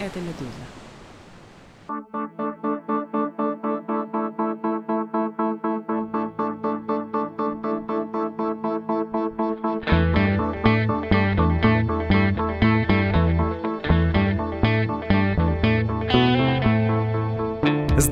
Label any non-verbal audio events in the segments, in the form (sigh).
это «Медуза».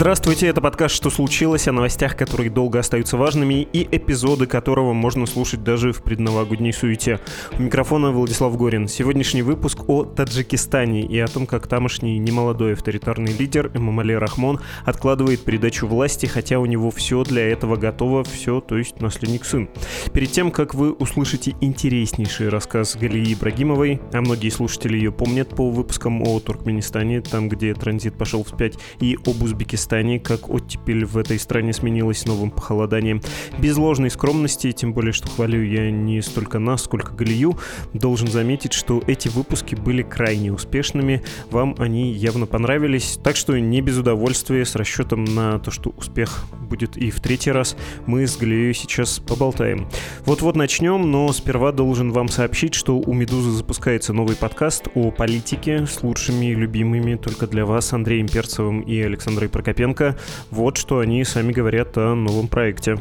Здравствуйте, это подкаст «Что случилось?» о новостях, которые долго остаются важными и эпизоды которого можно слушать даже в предновогодней суете. У микрофона Владислав Горин. Сегодняшний выпуск о Таджикистане и о том, как тамошний немолодой авторитарный лидер Эмамали Рахмон откладывает передачу власти, хотя у него все для этого готово, все, то есть наследник сын. Перед тем, как вы услышите интереснейший рассказ Галии Ибрагимовой, а многие слушатели ее помнят по выпускам о Туркменистане, там, где транзит пошел вспять, и об Узбекистане, Казахстане, как оттепель в этой стране сменилась новым похолоданием. Без ложной скромности, тем более, что хвалю я не столько нас, сколько Галию, должен заметить, что эти выпуски были крайне успешными, вам они явно понравились, так что не без удовольствия, с расчетом на то, что успех будет и в третий раз, мы с Галией сейчас поболтаем. Вот-вот начнем, но сперва должен вам сообщить, что у «Медузы» запускается новый подкаст о политике с лучшими и любимыми только для вас Андреем Перцевым и Александрой Прокопенко Прокопенко. Вот что они сами говорят о новом проекте.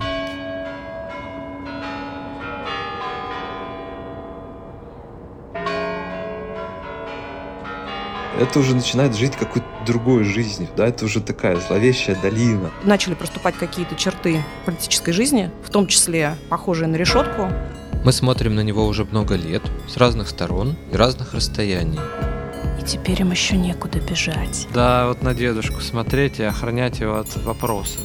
это уже начинает жить какой-то другой жизнью, да, это уже такая зловещая долина. Начали проступать какие-то черты политической жизни, в том числе похожие на решетку. Мы смотрим на него уже много лет, с разных сторон и разных расстояний теперь им еще некуда бежать. Да, вот на дедушку смотреть и охранять его от вопросов.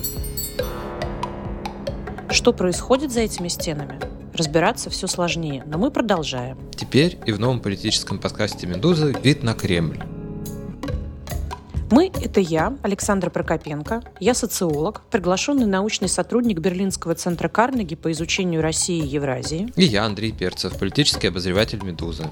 Что происходит за этими стенами? Разбираться все сложнее, но мы продолжаем. Теперь и в новом политическом подкасте «Медузы» вид на Кремль. Мы – это я, Александра Прокопенко. Я социолог, приглашенный научный сотрудник Берлинского центра Карнеги по изучению России и Евразии. И я, Андрей Перцев, политический обозреватель «Медузы»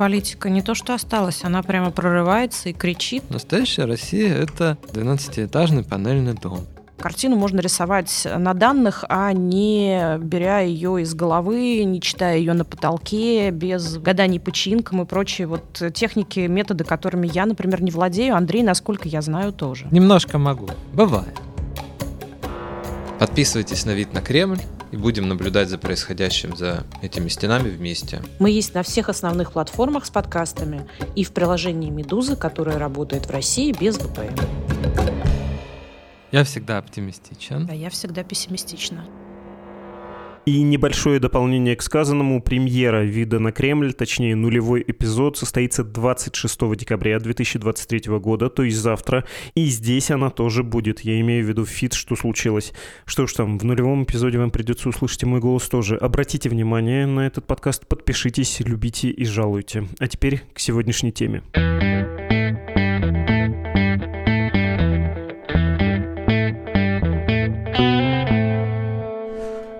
политика не то что осталась, она прямо прорывается и кричит. Настоящая Россия — это 12-этажный панельный дом. Картину можно рисовать на данных, а не беря ее из головы, не читая ее на потолке, без гаданий починкам и прочие вот техники, методы, которыми я, например, не владею. Андрей, насколько я знаю, тоже. Немножко могу. Бывает. Подписывайтесь на вид на Кремль и будем наблюдать за происходящим за этими стенами вместе. Мы есть на всех основных платформах с подкастами и в приложении «Медузы», которое работает в России без VPN. Я всегда оптимистичен. А я всегда пессимистична. И небольшое дополнение к сказанному. Премьера «Вида на Кремль», точнее нулевой эпизод, состоится 26 декабря 2023 года, то есть завтра. И здесь она тоже будет. Я имею в виду feed «Что случилось». Что ж там, в нулевом эпизоде вам придется услышать мой голос тоже. Обратите внимание на этот подкаст, подпишитесь, любите и жалуйте. А теперь к сегодняшней теме.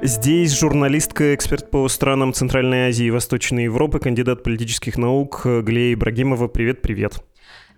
Здесь журналистка, эксперт по странам Центральной Азии и Восточной Европы, кандидат политических наук Глея Ибрагимова. Привет-привет.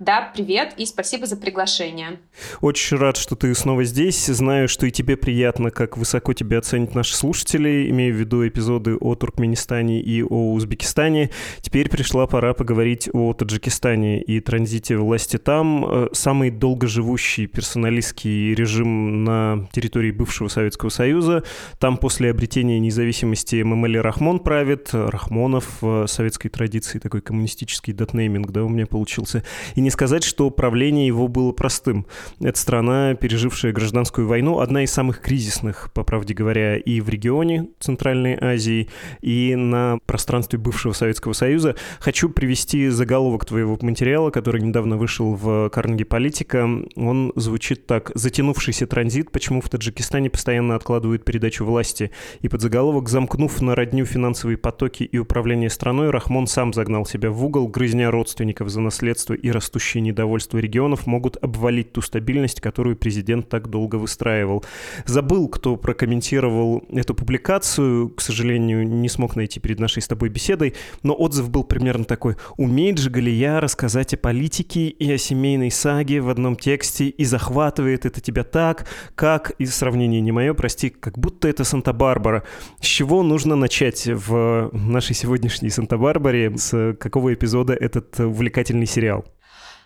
Да, привет и спасибо за приглашение. Очень рад, что ты снова здесь. Знаю, что и тебе приятно, как высоко тебя оценят наши слушатели, имея в виду эпизоды о Туркменистане и о Узбекистане. Теперь пришла пора поговорить о Таджикистане и транзите власти там. Э, самый долгоживущий персоналистский режим на территории бывшего Советского Союза. Там после обретения независимости Мамали Рахмон правит. Рахмонов в советской традиции такой коммунистический датнейминг, да, у меня получился. И не сказать, что правление его было простым. Это страна, пережившая гражданскую войну, одна из самых кризисных, по правде говоря, и в регионе Центральной Азии, и на пространстве бывшего Советского Союза. Хочу привести заголовок твоего материала, который недавно вышел в Карнеги Политика. Он звучит так. «Затянувшийся транзит. Почему в Таджикистане постоянно откладывают передачу власти?» И под заголовок «Замкнув на родню финансовые потоки и управление страной, Рахмон сам загнал себя в угол, грызня родственников за наследство и растущие растущее недовольство регионов могут обвалить ту стабильность, которую президент так долго выстраивал. Забыл, кто прокомментировал эту публикацию, к сожалению, не смог найти перед нашей с тобой беседой, но отзыв был примерно такой. Умеет же Галия рассказать о политике и о семейной саге в одном тексте, и захватывает это тебя так, как, и сравнение не мое, прости, как будто это Санта-Барбара. С чего нужно начать в нашей сегодняшней Санта-Барбаре? С какого эпизода этот увлекательный сериал?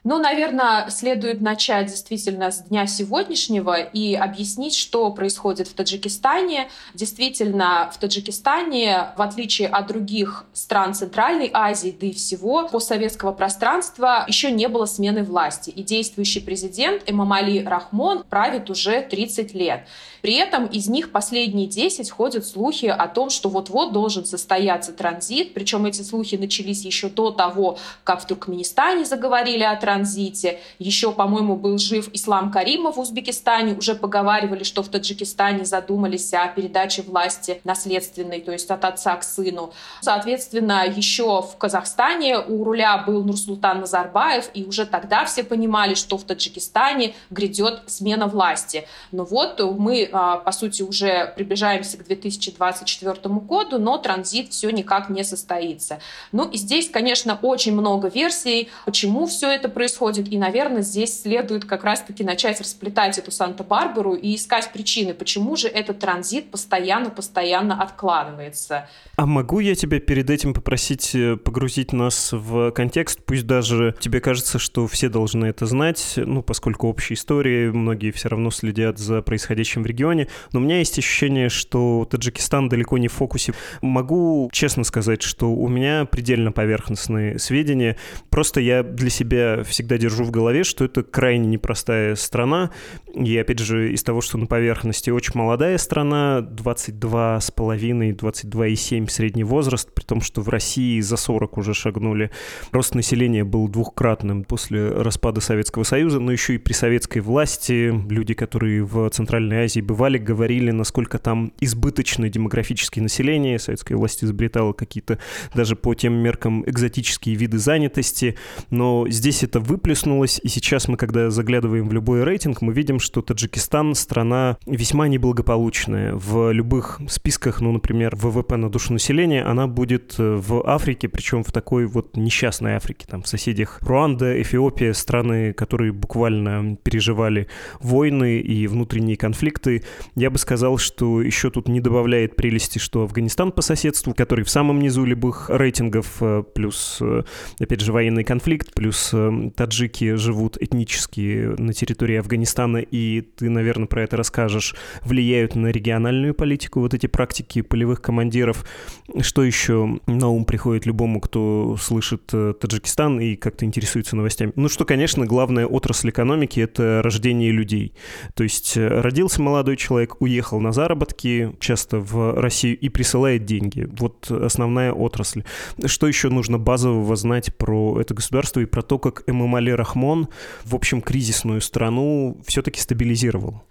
Ну, наверное, следует начать действительно с дня сегодняшнего и объяснить, что происходит в Таджикистане. Действительно, в Таджикистане, в отличие от других стран Центральной Азии, да и всего постсоветского пространства, еще не было смены власти. И действующий президент Эмамали Рахмон правит уже 30 лет. При этом из них последние 10 ходят слухи о том, что вот-вот должен состояться транзит. Причем эти слухи начались еще до того, как в Туркменистане заговорили о транзите. Еще, по-моему, был жив Ислам Каримов в Узбекистане. Уже поговаривали, что в Таджикистане задумались о передаче власти наследственной, то есть от отца к сыну. Соответственно, еще в Казахстане у руля был Нурсултан Назарбаев, и уже тогда все понимали, что в Таджикистане грядет смена власти. Но вот мы а, по сути, уже приближаемся к 2024 году, но транзит все никак не состоится. Ну и здесь, конечно, очень много версий, почему все это происходит, и, наверное, здесь следует как раз-таки начать расплетать эту Санта-Барбару и искать причины, почему же этот транзит постоянно-постоянно откладывается. А могу я тебя перед этим попросить э, погрузить нас в контекст, пусть даже тебе кажется, что все должны это знать, ну, поскольку общая история, многие все равно следят за происходящим в регионе, регионе, но у меня есть ощущение, что Таджикистан далеко не в фокусе. Могу честно сказать, что у меня предельно поверхностные сведения. Просто я для себя всегда держу в голове, что это крайне непростая страна. И опять же, из того, что на поверхности очень молодая страна, 22 с половиной, 22,7 средний возраст, при том, что в России за 40 уже шагнули. Рост населения был двухкратным после распада Советского Союза, но еще и при советской власти люди, которые в Центральной Азии бывали, говорили, насколько там избыточное демографическое население. Советская власть изобретала какие-то даже по тем меркам экзотические виды занятости. Но здесь это выплеснулось, и сейчас мы, когда заглядываем в любой рейтинг, мы видим, что Таджикистан — страна весьма неблагополучная. В любых списках, ну, например, ВВП на душу населения, она будет э, в Африке, причем в такой вот несчастной Африке, там в соседях Руанда, Эфиопия, страны, которые буквально переживали войны и внутренние конфликты, я бы сказал, что еще тут не добавляет прелести, что Афганистан по соседству, который в самом низу любых рейтингов, э, плюс, э, опять же, военный конфликт, плюс таджики живут этнически на территории Афганистана, и ты, наверное, про это расскажешь, влияют на региональную политику вот эти практики полевых командиров. Что еще на ум приходит любому, кто слышит Таджикистан и как-то интересуется новостями? Ну что, конечно, главная отрасль экономики — это рождение людей. То есть родился молодой молодой человек уехал на заработки, часто в Россию, и присылает деньги. Вот основная отрасль. Что еще нужно базового знать про это государство и про то, как Эмомали Рахмон, в общем, кризисную страну все-таки стабилизировал?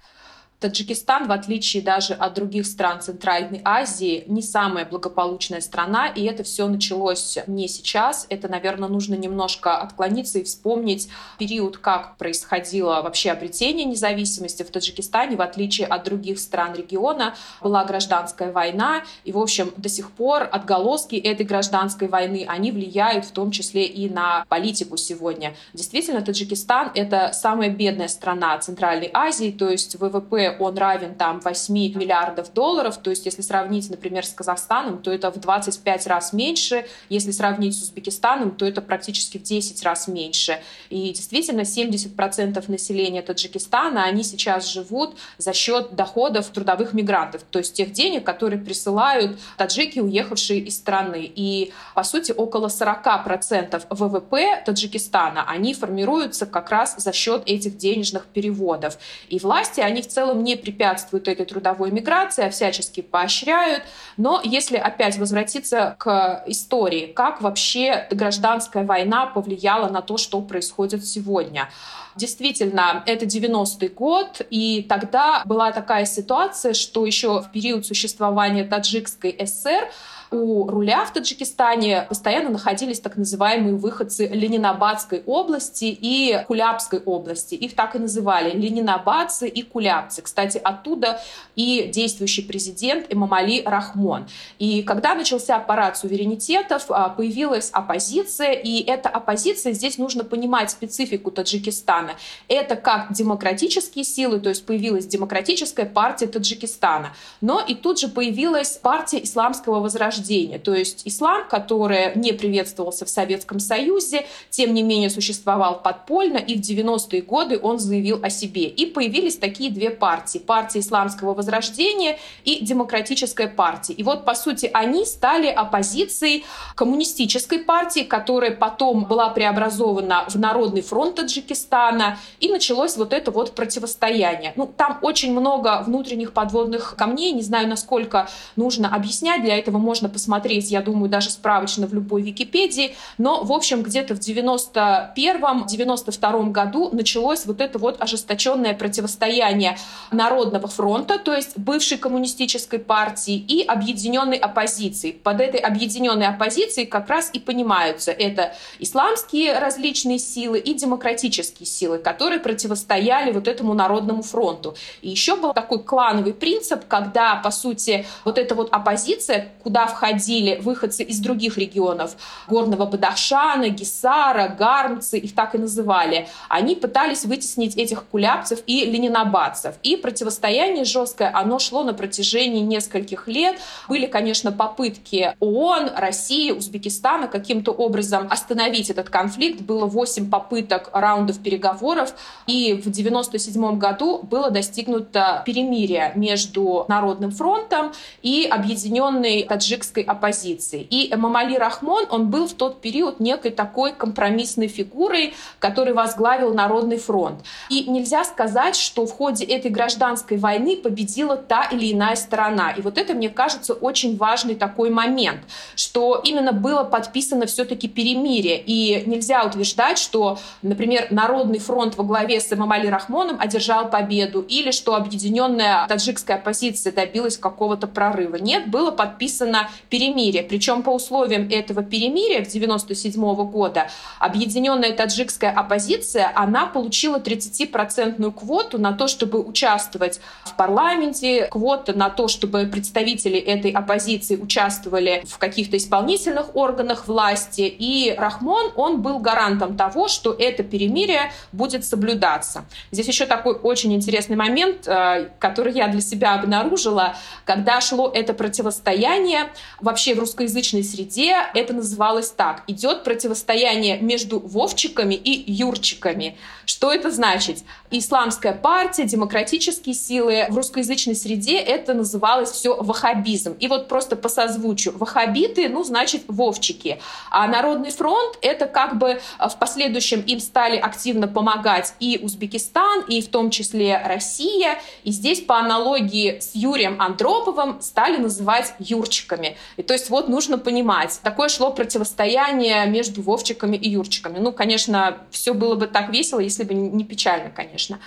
Таджикистан, в отличие даже от других стран Центральной Азии, не самая благополучная страна, и это все началось не сейчас. Это, наверное, нужно немножко отклониться и вспомнить период, как происходило вообще обретение независимости в Таджикистане, в отличие от других стран региона. Была гражданская война, и, в общем, до сих пор отголоски этой гражданской войны, они влияют в том числе и на политику сегодня. Действительно, Таджикистан — это самая бедная страна Центральной Азии, то есть ВВП он равен там 8 миллиардов долларов, то есть если сравнить, например, с Казахстаном, то это в 25 раз меньше, если сравнить с Узбекистаном, то это практически в 10 раз меньше. И действительно 70% населения Таджикистана, они сейчас живут за счет доходов трудовых мигрантов, то есть тех денег, которые присылают таджики, уехавшие из страны. И, по сути, около 40% ВВП Таджикистана, они формируются как раз за счет этих денежных переводов. И власти, они в целом целом не препятствуют этой трудовой миграции, а всячески поощряют. Но если опять возвратиться к истории, как вообще гражданская война повлияла на то, что происходит сегодня? Действительно, это 90-й год, и тогда была такая ситуация, что еще в период существования Таджикской ССР у руля в Таджикистане постоянно находились так называемые выходцы Ленинабадской области и Кулябской области. Их так и называли — ленинабадцы и кулябцы. Кстати, оттуда и действующий президент Эмамали Рахмон. И когда начался парад суверенитетов, а, появилась оппозиция, и эта оппозиция, здесь нужно понимать специфику Таджикистана. Это как демократические силы, то есть появилась демократическая партия Таджикистана, но и тут же появилась партия исламского возрождения, рождения. То есть ислам, который не приветствовался в Советском Союзе, тем не менее существовал подпольно, и в 90-е годы он заявил о себе. И появились такие две партии. Партия исламского возрождения и демократическая партия. И вот, по сути, они стали оппозицией коммунистической партии, которая потом была преобразована в Народный фронт Таджикистана, и началось вот это вот противостояние. Ну, там очень много внутренних подводных камней, не знаю, насколько нужно объяснять, для этого можно посмотреть, я думаю, даже справочно в любой Википедии. Но, в общем, где-то в 91-92 году началось вот это вот ожесточенное противостояние Народного фронта, то есть бывшей коммунистической партии и объединенной оппозиции. Под этой объединенной оппозицией как раз и понимаются это исламские различные силы и демократические силы, которые противостояли вот этому Народному фронту. И еще был такой клановый принцип, когда, по сути, вот эта вот оппозиция, куда входили выходцы из других регионов, Горного Бадахшана, Гисара, Гармцы, их так и называли, они пытались вытеснить этих кулябцев и ленинабадцев. И противостояние жесткое, оно шло на протяжении нескольких лет. Были, конечно, попытки ООН, России, Узбекистана каким-то образом остановить этот конфликт. Было 8 попыток раундов переговоров, и в 1997 году было достигнуто перемирие между Народным фронтом и объединенной таджикской политической оппозиции. И Мамали Рахмон, он был в тот период некой такой компромиссной фигурой, который возглавил Народный фронт. И нельзя сказать, что в ходе этой гражданской войны победила та или иная сторона. И вот это, мне кажется, очень важный такой момент, что именно было подписано все-таки перемирие. И нельзя утверждать, что, например, Народный фронт во главе с Мамали Рахмоном одержал победу или что объединенная таджикская оппозиция добилась какого-то прорыва. Нет, было подписано перемирие. Причем по условиям этого перемирия в 1997 года объединенная таджикская оппозиция, она получила 30% квоту на то, чтобы участвовать в парламенте, квота на то, чтобы представители этой оппозиции участвовали в каких-то исполнительных органах власти. И Рахмон, он был гарантом того, что это перемирие будет соблюдаться. Здесь еще такой очень интересный момент, э, который я для себя обнаружила, когда шло это противостояние, Вообще в русскоязычной среде это называлось так. Идет противостояние между вовчиками и юрчиками. Что это значит? Исламская партия, демократические силы. В русскоязычной среде это называлось все ваххабизм. И вот просто по созвучию. Ваххабиты, ну, значит, вовчики. А Народный фронт — это как бы в последующем им стали активно помогать и Узбекистан, и в том числе Россия. И здесь по аналогии с Юрием Андроповым стали называть юрчиками. И то есть вот нужно понимать, такое шло противостояние между Вовчиками и Юрчиками. Ну, конечно, все было бы так весело, если бы не печально, конечно.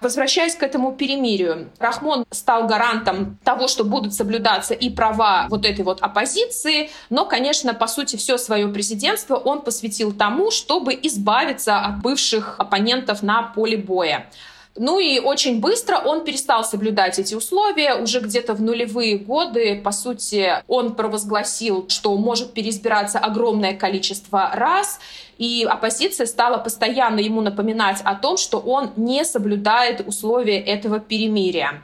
Возвращаясь к этому перемирию, Рахмон стал гарантом того, что будут соблюдаться и права вот этой вот оппозиции, но, конечно, по сути, все свое президентство он посвятил тому, чтобы избавиться от бывших оппонентов на поле боя. Ну и очень быстро он перестал соблюдать эти условия. Уже где-то в нулевые годы, по сути, он провозгласил, что может переизбираться огромное количество раз. И оппозиция стала постоянно ему напоминать о том, что он не соблюдает условия этого перемирия.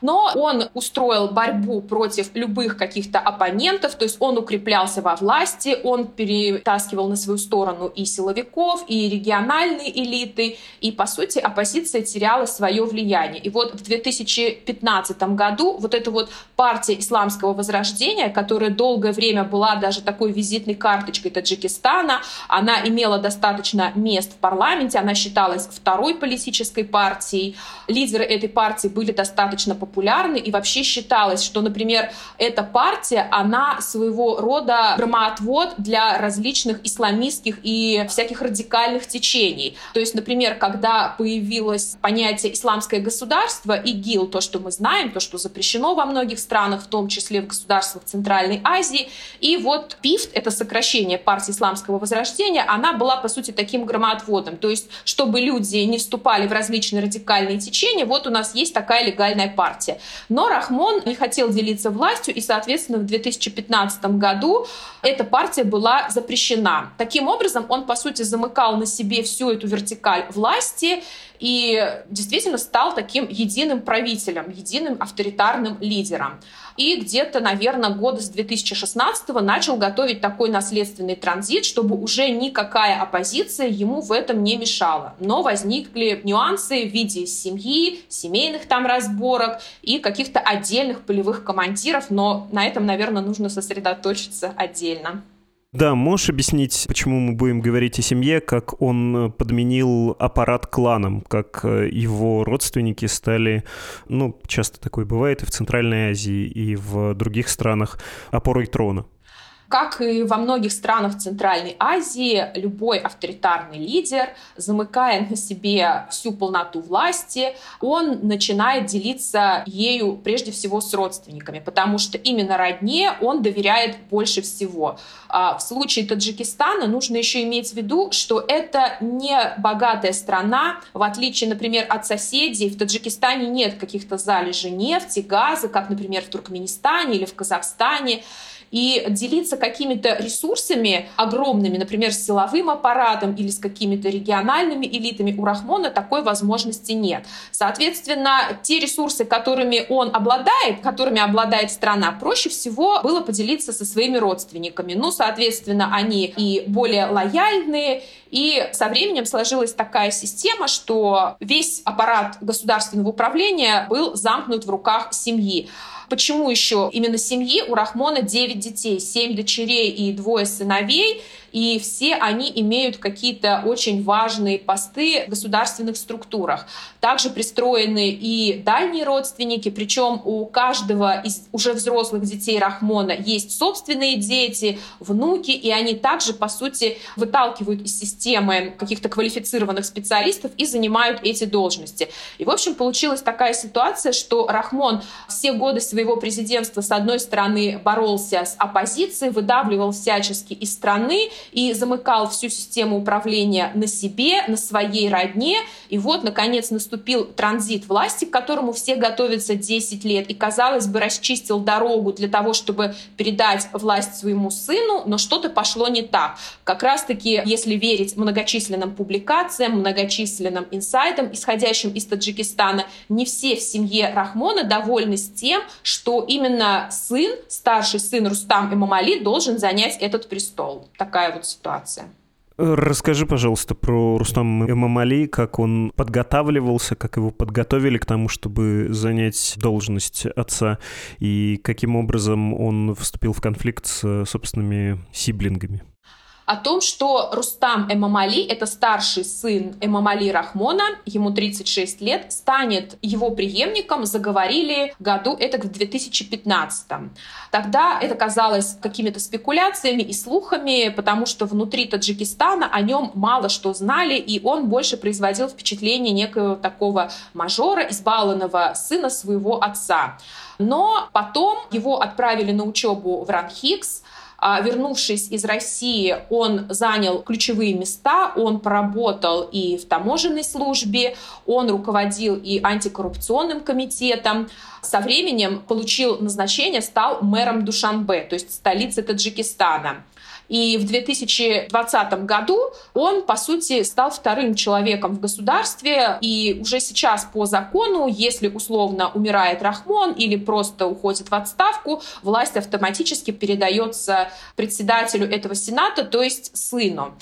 Но он устроил борьбу против любых каких-то оппонентов, то есть он укреплялся во власти, он перетаскивал на свою сторону и силовиков, и региональные элиты, и, по сути, оппозиция теряла свое влияние. И вот в 2015 году вот эта вот партия исламского возрождения, которая долгое время была даже такой визитной карточкой Таджикистана, она имела достаточно мест в парламенте, она считалась второй политической партией, лидеры этой партии были достаточно популярны, популярны, и вообще считалось, что, например, эта партия, она своего рода громоотвод для различных исламистских и всяких радикальных течений. То есть, например, когда появилось понятие «исламское государство», ИГИЛ, то, что мы знаем, то, что запрещено во многих странах, в том числе в государствах Центральной Азии, и вот ПИФТ, это сокращение партии исламского возрождения, она была, по сути, таким громоотводом. То есть, чтобы люди не вступали в различные радикальные течения, вот у нас есть такая легальная партия. Но Рахмон не хотел делиться властью, и, соответственно, в 2015 году эта партия была запрещена. Таким образом, он, по сути, замыкал на себе всю эту вертикаль власти и действительно стал таким единым правителем, единым авторитарным лидером. И где-то, наверное, года с 2016 начал готовить такой наследственный транзит, чтобы уже никакая оппозиция ему в этом не мешала. Но возникли нюансы в виде семьи, семейных там разборок и каких-то отдельных полевых командиров, но на этом, наверное, нужно сосредоточиться отдельно. Да, можешь объяснить, почему мы будем говорить о семье, как он подменил аппарат кланом, как э, его родственники стали, ну, часто такое бывает и в Центральной Азии, и в других странах, опорой трона? Как и во многих странах Центральной Азии, любой авторитарный лидер, замыкая на себе всю полноту власти, он начинает делиться ею прежде всего с родственниками, потому что именно родне он доверяет больше всего. А в случае Таджикистана нужно еще иметь в виду, что это не богатая страна, в отличие, например, от соседей. В Таджикистане нет каких-то залежей нефти, газа, как, например, в Туркменистане или в Казахстане. И делиться какими-то ресурсами огромными, например, с силовым аппаратом или с какими-то региональными элитами, у Рахмона такой возможности нет. Соответственно, те ресурсы, которыми он обладает, которыми обладает страна, проще всего было поделиться со своими родственниками. Ну, соответственно, они и более лояльные, и со временем сложилась такая система, что весь аппарат государственного управления был замкнут в руках семьи. Почему еще именно семьи? У Рахмона 9 детей, 7 дочерей и двое сыновей и все они имеют какие-то очень важные посты в государственных структурах. Также пристроены и дальние родственники, причем у каждого из уже взрослых детей Рахмона есть собственные дети, внуки, и они также, по сути, выталкивают из системы каких-то квалифицированных специалистов и занимают эти должности. И, в общем, получилась такая ситуация, что Рахмон все годы своего президентства, с одной стороны, боролся с оппозицией, выдавливал всячески из страны, и замыкал всю систему управления на себе, на своей родне. И вот, наконец, наступил транзит власти, к которому все готовятся 10 лет. И, казалось бы, расчистил дорогу для того, чтобы передать власть своему сыну, но что-то пошло не так. Как раз-таки, если верить многочисленным публикациям, многочисленным инсайтам, исходящим из Таджикистана, не все в семье Рахмона довольны с тем, что именно сын, старший сын Рустам Имамали, должен занять этот престол. Такая вот ситуация. Расскажи, пожалуйста, про Рустам Эмамали, как он подготавливался, как его подготовили к тому, чтобы занять должность отца, и каким образом он вступил в конфликт с собственными сиблингами о том, что Рустам Эмамали, это старший сын Эмамали Рахмона, ему 36 лет, станет его преемником, заговорили году это в 2015. Тогда это казалось какими-то спекуляциями и слухами, потому что внутри Таджикистана о нем мало что знали, и он больше производил впечатление некого такого мажора, избалованного сына своего отца. Но потом его отправили на учебу в Ранхикс, вернувшись из России, он занял ключевые места, он поработал и в таможенной службе, он руководил и антикоррупционным комитетом. Со временем получил назначение, стал мэром Душанбе, то есть столицы Таджикистана. И в 2020 году он, по сути, стал вторым человеком в государстве. И уже сейчас по закону, если условно умирает Рахмон или просто уходит в отставку, власть автоматически передается председателю этого сената, то есть сыну.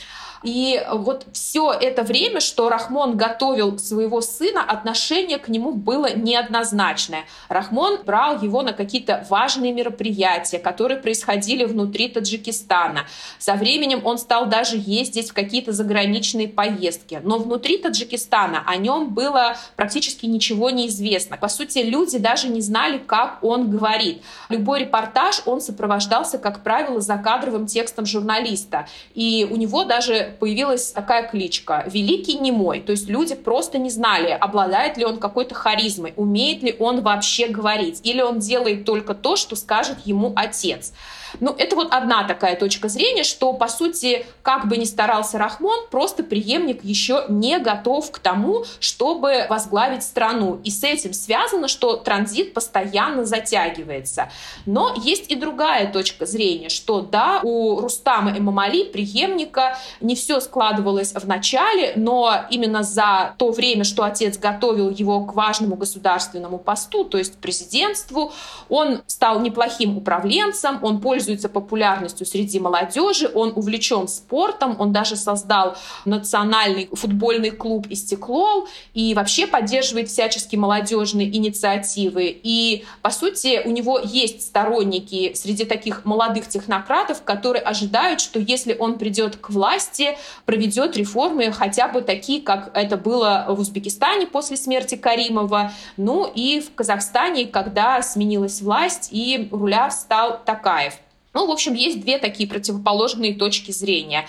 И вот все это время, что Рахмон готовил своего сына, отношение к нему было неоднозначное. Рахмон брал его на какие-то важные мероприятия, которые происходили внутри Таджикистана. Со временем он стал даже ездить в какие-то заграничные поездки. Но внутри Таджикистана о нем было практически ничего не известно. По сути, люди даже не знали, как он говорит. Любой репортаж он сопровождался, как правило, закадровым текстом журналиста. И у него даже появилась такая кличка «Великий немой». То есть люди просто не знали, обладает ли он какой-то харизмой, умеет ли он вообще говорить, или он делает только то, что скажет ему отец. Ну, это вот одна такая точка зрения, что, по сути, как бы ни старался Рахмон, просто преемник еще не готов к тому, чтобы возглавить страну. И с этим связано, что транзит постоянно затягивается. Но есть и другая точка зрения, что да, у Рустама Эмамали, преемника, не все складывалось в начале, но именно за то время, что отец готовил его к важному государственному посту, то есть президентству, он стал неплохим управленцем, он пользуется пользуется популярностью среди молодежи, он увлечен спортом, он даже создал национальный футбольный клуб «Истеклол» и вообще поддерживает всячески молодежные инициативы. И, по сути, у него есть сторонники среди таких молодых технократов, которые ожидают, что если он придет к власти, проведет реформы хотя бы такие, как это было в Узбекистане после смерти Каримова, ну и в Казахстане, когда сменилась власть и руля стал Такаев. Ну, в общем, есть две такие противоположные точки зрения.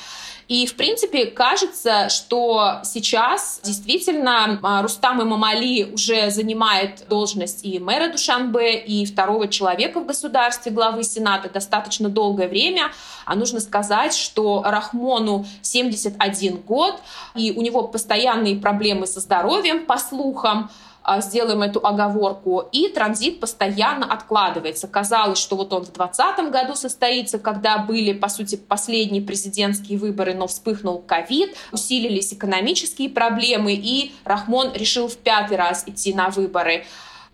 И, в принципе, кажется, что сейчас действительно а, Рустам Имамали уже занимает должность и мэра Душанбе, и второго человека в государстве, главы Сената, достаточно долгое время. А нужно сказать, что Рахмону 71 год, и у него постоянные проблемы со здоровьем, по слухам. А, сделаем эту оговорку, и транзит постоянно откладывается. Казалось, что вот он в 2020 году состоится, когда были, по сути, последние президентские выборы, но вспыхнул ковид, усилились экономические проблемы, и Рахмон решил в пятый раз идти на выборы.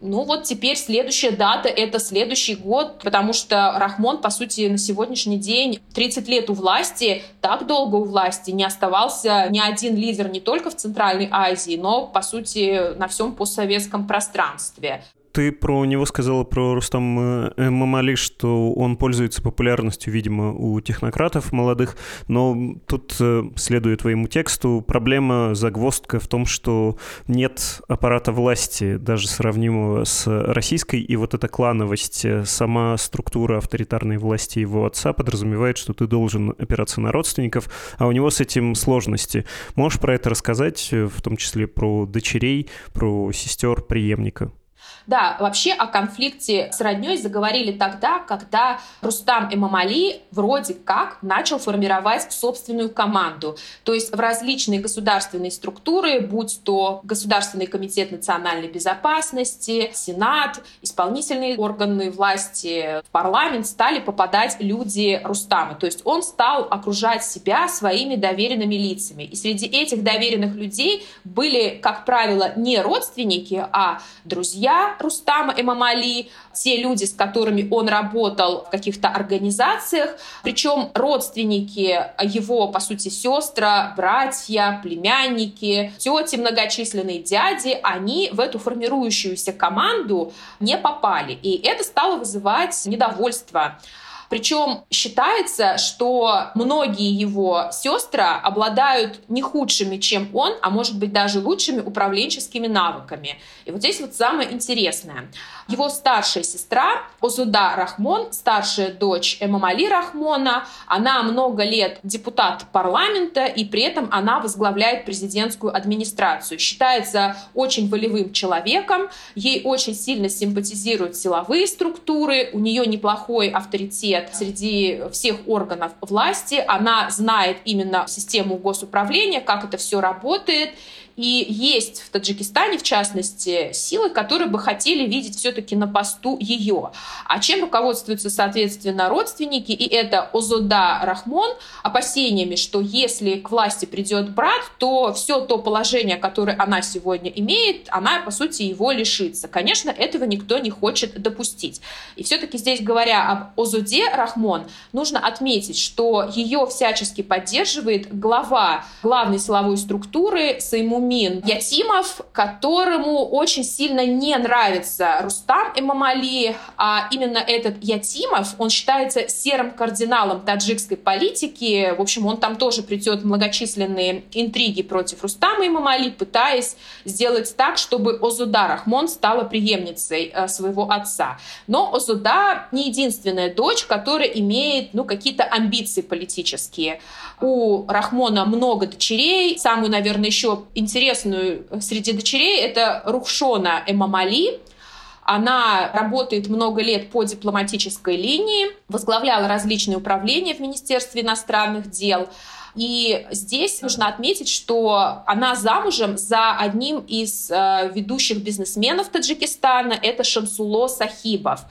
Ну вот теперь следующая дата — это следующий год, потому что Рахмон, по сути, на сегодняшний день 30 лет у власти, так долго у власти не оставался ни один лидер не только в Центральной Азии, но, по сути, на всем постсоветском пространстве. Ты про него сказала, про Рустам э, Мамали, что он пользуется популярностью, видимо, у технократов молодых, но тут, э, следуя твоему тексту, проблема, загвоздка в том, что нет аппарата власти, даже сравнимого с российской, и вот эта клановость, э, сама структура авторитарной власти его отца подразумевает, что ты должен опираться на родственников, а у него с этим сложности. Можешь про это рассказать, в том числе про дочерей, про сестер преемника? Да, вообще о конфликте с родней заговорили тогда, когда Рустам Эмамали вроде как начал формировать собственную команду. То есть в различные государственные структуры, будь то Государственный комитет национальной безопасности, Сенат, исполнительные органы власти, парламент стали попадать люди Рустама. То есть он стал окружать себя своими доверенными лицами. И среди этих доверенных людей были, как правило, не родственники, а друзья, Рустама Эмамали, те люди, с которыми он работал в каких-то организациях, причем родственники его, по сути, сестра, братья, племянники, тети многочисленные дяди, они в эту формирующуюся команду не попали. И это стало вызывать недовольство причем считается, что многие его сестры обладают не худшими, чем он, а может быть даже лучшими управленческими навыками. И вот здесь вот самое интересное. Его старшая сестра Озуда Рахмон, старшая дочь Эмамали Рахмона, она много лет депутат парламента, и при этом она возглавляет президентскую администрацию. Считается очень волевым человеком, ей очень сильно симпатизируют силовые структуры, у нее неплохой авторитет среди всех органов власти. Она знает именно систему госуправления, как это все работает. И есть в Таджикистане, в частности, силы, которые бы хотели видеть все-таки на посту ее. А чем руководствуются, соответственно, родственники? И это Озода Рахмон опасениями, что если к власти придет брат, то все то положение, которое она сегодня имеет, она, по сути, его лишится. Конечно, этого никто не хочет допустить. И все-таки здесь, говоря об Озоде Рахмон, нужно отметить, что ее всячески поддерживает глава главной силовой структуры Сайму Мумин Ятимов, которому очень сильно не нравится Рустам Эмамали, а именно этот Ятимов, он считается серым кардиналом таджикской политики. В общем, он там тоже в многочисленные интриги против Рустама Эмамали, пытаясь сделать так, чтобы Озуда Рахмон стала преемницей э, своего отца. Но Озуда не единственная дочь, которая имеет ну, какие-то амбиции политические. У Рахмона много дочерей. Самую, наверное, еще интересную среди дочерей это Рухшона Эмамали, она работает много лет по дипломатической линии, возглавляла различные управления в Министерстве иностранных дел. И здесь нужно отметить, что она замужем за одним из э, ведущих бизнесменов Таджикистана, это Шамсуло Сахибов.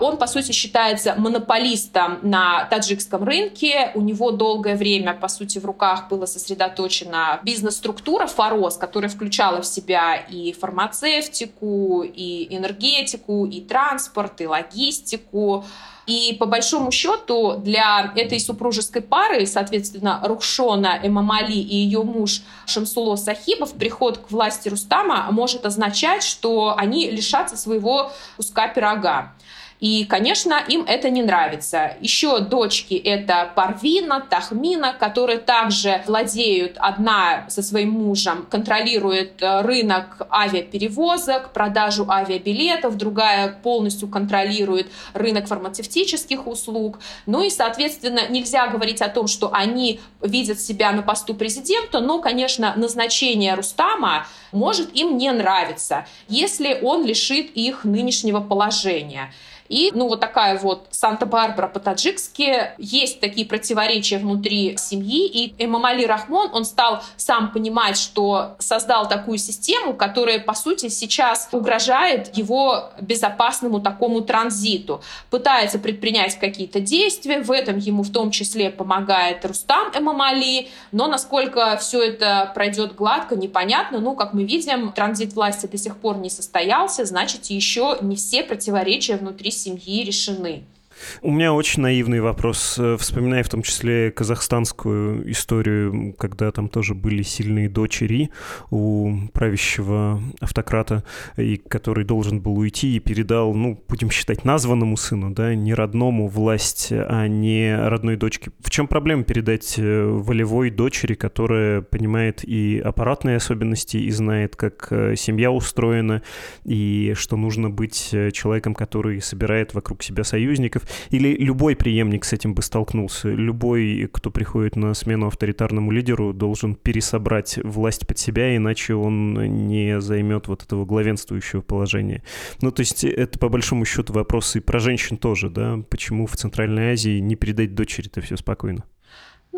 Он, по сути, считается монополистом на таджикском рынке. У него долгое время, по сути, в руках была сосредоточена бизнес-структура Форос, которая включала в себя и фармацевтику, и энергетику, и транспорт, и логистику. И по большому счету для этой супружеской пары, соответственно, Рухшона Эмамали и ее муж Шамсуло Сахибов, приход к власти Рустама может означать, что они лишатся своего куска пирога. И, конечно, им это не нравится. Еще дочки — это Парвина, Тахмина, которые также владеют, одна со своим мужем контролирует э, рынок авиаперевозок, продажу авиабилетов, другая полностью контролирует рынок фармацевтических услуг. Ну и, соответственно, нельзя говорить о том, что они видят себя на посту президента, но, конечно, назначение Рустама может им не нравиться, если он лишит их нынешнего положения. И, ну, вот такая вот Санта-Барбара по-таджикски. Есть такие противоречия внутри семьи. И Эмамали Рахмон, он стал сам понимать, что создал такую систему, которая, по сути, сейчас угрожает его безопасному такому транзиту. Пытается предпринять какие-то действия. В этом ему в том числе помогает Рустам Эмамали. Но насколько все это пройдет гладко, непонятно. Ну, как мы видим, транзит власти до сих пор не состоялся. Значит, еще не все противоречия внутри семьи решены. У меня очень наивный вопрос, э, вспоминая в том числе казахстанскую историю, когда там тоже были сильные дочери у правящего автократа, и который должен был уйти и передал, ну, будем считать, названному сыну, да, не родному власть, а не родной дочке. В чем проблема передать э, волевой дочери, которая понимает и аппаратные особенности, и знает, как э, семья устроена, и что нужно быть человеком, который собирает вокруг себя союзников, или любой преемник с этим бы столкнулся. Любой, кто приходит на смену авторитарному лидеру, должен пересобрать власть под себя, иначе он не займет вот этого главенствующего положения. Ну, то есть это по большому счету вопрос и про женщин тоже, да? Почему в Центральной Азии не передать дочери-то все спокойно?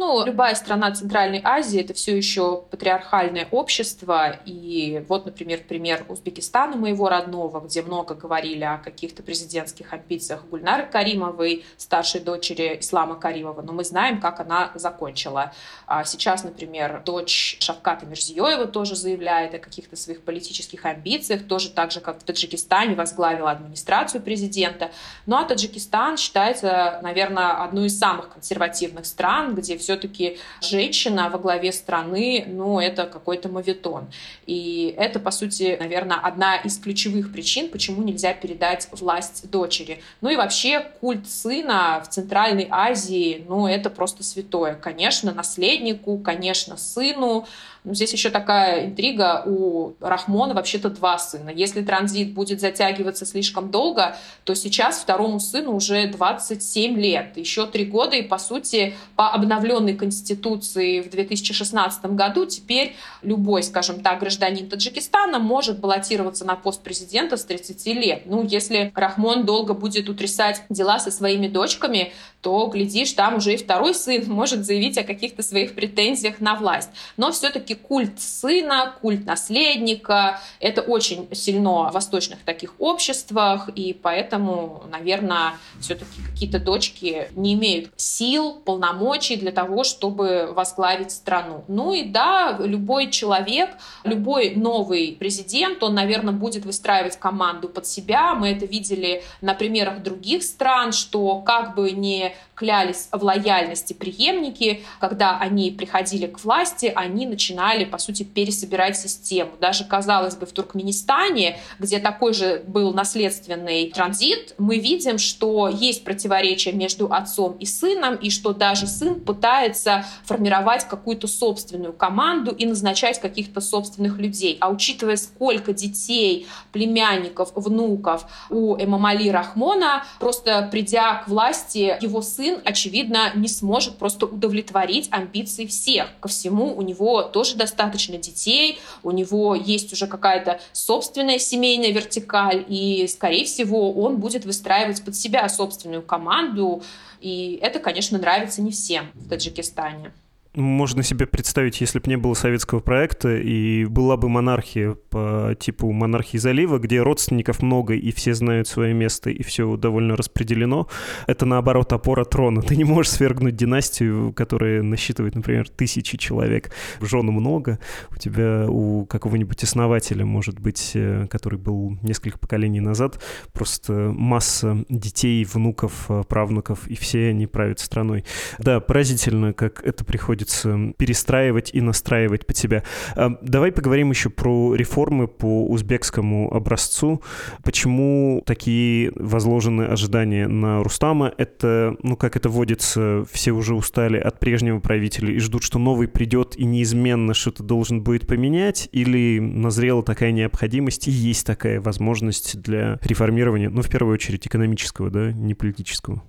Ну, любая страна Центральной Азии — это все еще патриархальное общество. И вот, например, пример Узбекистана, моего родного, где много говорили о каких-то президентских амбициях Гульнары Каримовой, старшей дочери Ислама Каримова. Но мы знаем, как она закончила. А сейчас, например, дочь Шавката Мирзиёева тоже заявляет о каких-то своих политических амбициях, тоже так же, как в Таджикистане возглавила администрацию президента. Ну а Таджикистан считается, наверное, одной из самых консервативных стран, где все все-таки женщина во главе страны, ну, это какой-то мавитон. И это, по сути, наверное, одна из ключевых причин, почему нельзя передать власть дочери. Ну и вообще культ сына в Центральной Азии, ну, это просто святое. Конечно, наследнику, конечно, сыну, но здесь еще такая интрига. У Рахмона вообще-то два сына. Если транзит будет затягиваться слишком долго, то сейчас второму сыну уже 27 лет. Еще три года, и, по сути, по обновленной конституции в 2016 году теперь любой, скажем так, гражданин Таджикистана может баллотироваться на пост президента с 30 лет. Ну, если Рахмон долго будет утрясать дела со своими дочками, то, глядишь, там уже и второй сын (laughs) может заявить о каких-то своих претензиях на власть. Но все-таки культ сына, культ наследника, это очень сильно в восточных таких обществах, и поэтому, наверное, все-таки какие-то дочки не имеют сил, полномочий для того, чтобы возглавить страну. Ну и да, любой человек, любой новый президент, он, наверное, будет выстраивать команду под себя. Мы это видели на примерах других стран, что как бы не клялись в лояльности преемники, когда они приходили к власти, они начинали, по сути, пересобирать систему. Даже, казалось бы, в Туркменистане, где такой же был наследственный транзит, мы видим, что есть противоречие между отцом и сыном, и что даже сын пытается формировать какую-то собственную команду и назначать каких-то собственных людей. А учитывая, сколько детей, племянников, внуков у Эмамали Рахмона, просто придя к власти, его сын, очевидно, не сможет просто удовлетворить амбиции всех. Ко всему у него тоже достаточно детей, у него есть уже какая-то собственная семейная вертикаль, и, скорее всего, он будет выстраивать под себя собственную команду, и это, конечно, нравится не всем в Таджикистане. Можно себе представить, если бы не было советского проекта и была бы монархия по типу монархии залива, где родственников много и все знают свое место и все довольно распределено, это наоборот опора трона. Ты не можешь свергнуть династию, которая насчитывает, например, тысячи человек. Жен много, у тебя у какого-нибудь основателя, может быть, э, который был несколько поколений назад, просто масса детей, внуков, э, правнуков, и все они правят страной. Да, поразительно, как это приходит приходится перестраивать и настраивать под себя. А, давай поговорим еще про реформы по узбекскому образцу. Почему такие возложены ожидания на Рустама? Это, ну, как это водится, все уже устали от прежнего правителя и ждут, что новый придет и неизменно что-то должен будет поменять? Или назрела такая необходимость и есть такая возможность для реформирования, ну, в первую очередь, экономического, да, не политического?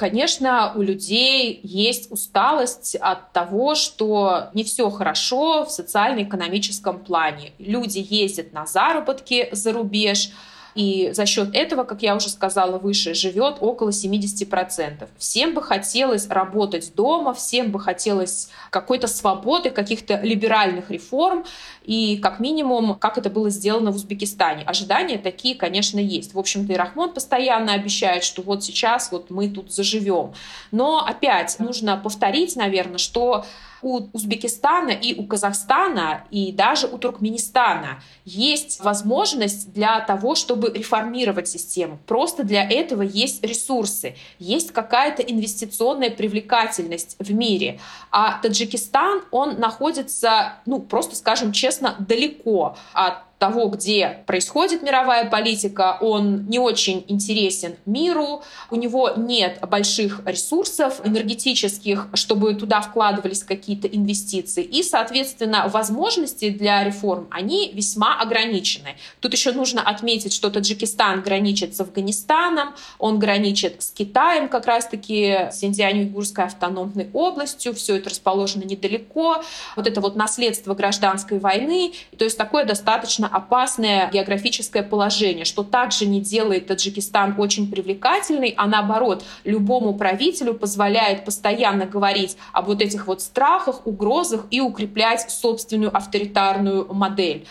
Конечно, у людей есть усталость от того, что не все хорошо в социально-экономическом плане. Люди ездят на заработки за рубеж, и за счет этого, как я уже сказала выше, живет около 70%. Всем бы хотелось работать дома, всем бы хотелось какой-то свободы, каких-то либеральных реформ, и как минимум, как это было сделано в Узбекистане. Ожидания такие, конечно, есть. В общем-то, и Рахмон постоянно обещает, что вот сейчас вот мы тут заживем. Но опять нужно повторить, наверное, что у Узбекистана и у Казахстана, и даже у Туркменистана есть возможность для того, чтобы реформировать систему. Просто для этого есть ресурсы, есть какая-то инвестиционная привлекательность в мире. А Таджикистан, он находится, ну, просто скажем честно, далеко от того, где происходит мировая политика, он не очень интересен миру, у него нет больших ресурсов энергетических, чтобы туда вкладывались какие-то инвестиции, и, соответственно, возможности для реформ, они весьма ограничены. Тут еще нужно отметить, что Таджикистан граничит с Афганистаном, он граничит с Китаем, как раз-таки с Индиано-Югурской автономной областью, все это расположено недалеко, вот это вот наследство гражданской войны, то есть такое достаточно опасное географическое положение, что также не делает Таджикистан очень привлекательный, а наоборот, любому правителю позволяет постоянно говорить об вот этих вот страхах, угрозах и укреплять собственную авторитарную модель.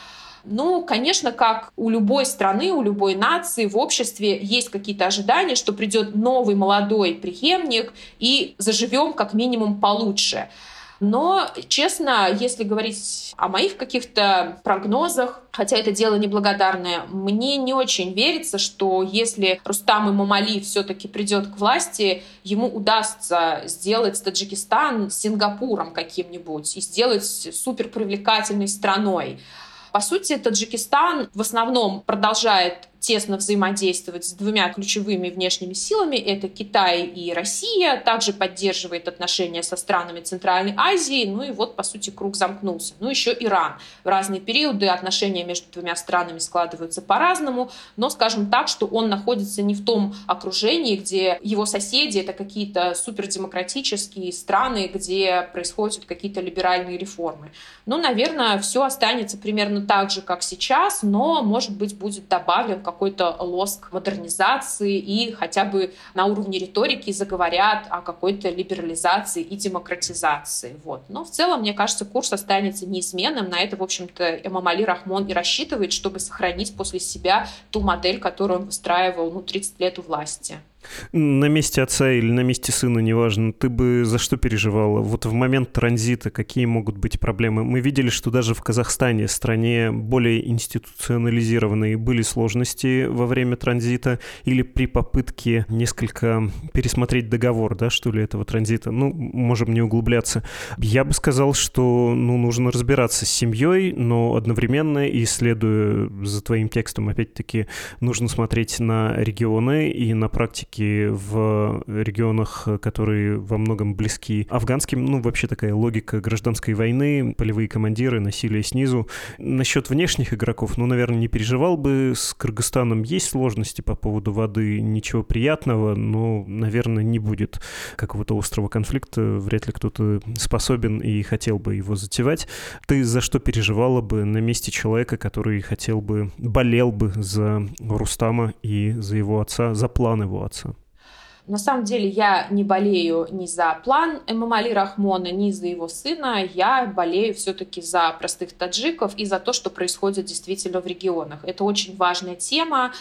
Ну, конечно, как у любой страны, у любой нации в обществе есть какие-то ожидания, что придет новый молодой преемник и заживем как минимум получше. Но, честно, если говорить о моих каких-то прогнозах, хотя это дело неблагодарное, мне не очень верится, что если Рустам и Мамали все-таки придет к власти, ему удастся сделать Таджикистан Сингапуром каким-нибудь и сделать супер привлекательной страной. По сути, Таджикистан в основном продолжает тесно взаимодействовать с двумя ключевыми внешними силами. Это Китай и Россия. Также поддерживает отношения со странами Центральной Азии. Ну и вот, по сути, круг замкнулся. Ну еще Иран. В разные периоды отношения между двумя странами складываются по-разному. Но скажем так, что он находится не в том окружении, где его соседи — это какие-то супердемократические страны, где происходят какие-то либеральные реформы. Ну, наверное, все останется примерно так же, как сейчас, но, может быть, будет добавлен какой-то лоск модернизации и хотя бы на уровне риторики заговорят о какой-то либерализации и демократизации. Вот. Но в целом, мне кажется, курс останется неизменным. На это, в общем-то, Эмамали Рахмон и рассчитывает, чтобы сохранить после себя ту модель, которую он выстраивал ну, 30 лет у власти. На месте отца или на месте сына, неважно, ты бы за что переживала? Вот в момент транзита какие могут быть проблемы? Мы видели, что даже в Казахстане, стране более институционализированной, были сложности во время транзита или при попытке несколько пересмотреть договор, да, что ли, этого транзита. Ну, можем не углубляться. Я бы сказал, что, ну, нужно разбираться с семьей, но одновременно, и следуя за твоим текстом, опять-таки, нужно смотреть на регионы и на практики в регионах, которые во многом близки афганским. Ну, вообще такая логика гражданской войны, полевые командиры, насилие снизу. Насчет внешних игроков, ну, наверное, не переживал бы. С Кыргызстаном есть сложности по поводу воды, ничего приятного, но, наверное, не будет какого-то острого конфликта. Вряд ли кто-то способен и хотел бы его затевать. Ты за что переживала бы на месте человека, который хотел бы, болел бы за Рустама и за его отца, за план его отца? На самом деле я не болею ни за план Эмамали Рахмона, ни за его сына. Я болею все-таки за простых таджиков и за то, что происходит действительно в регионах. Это очень важная тема.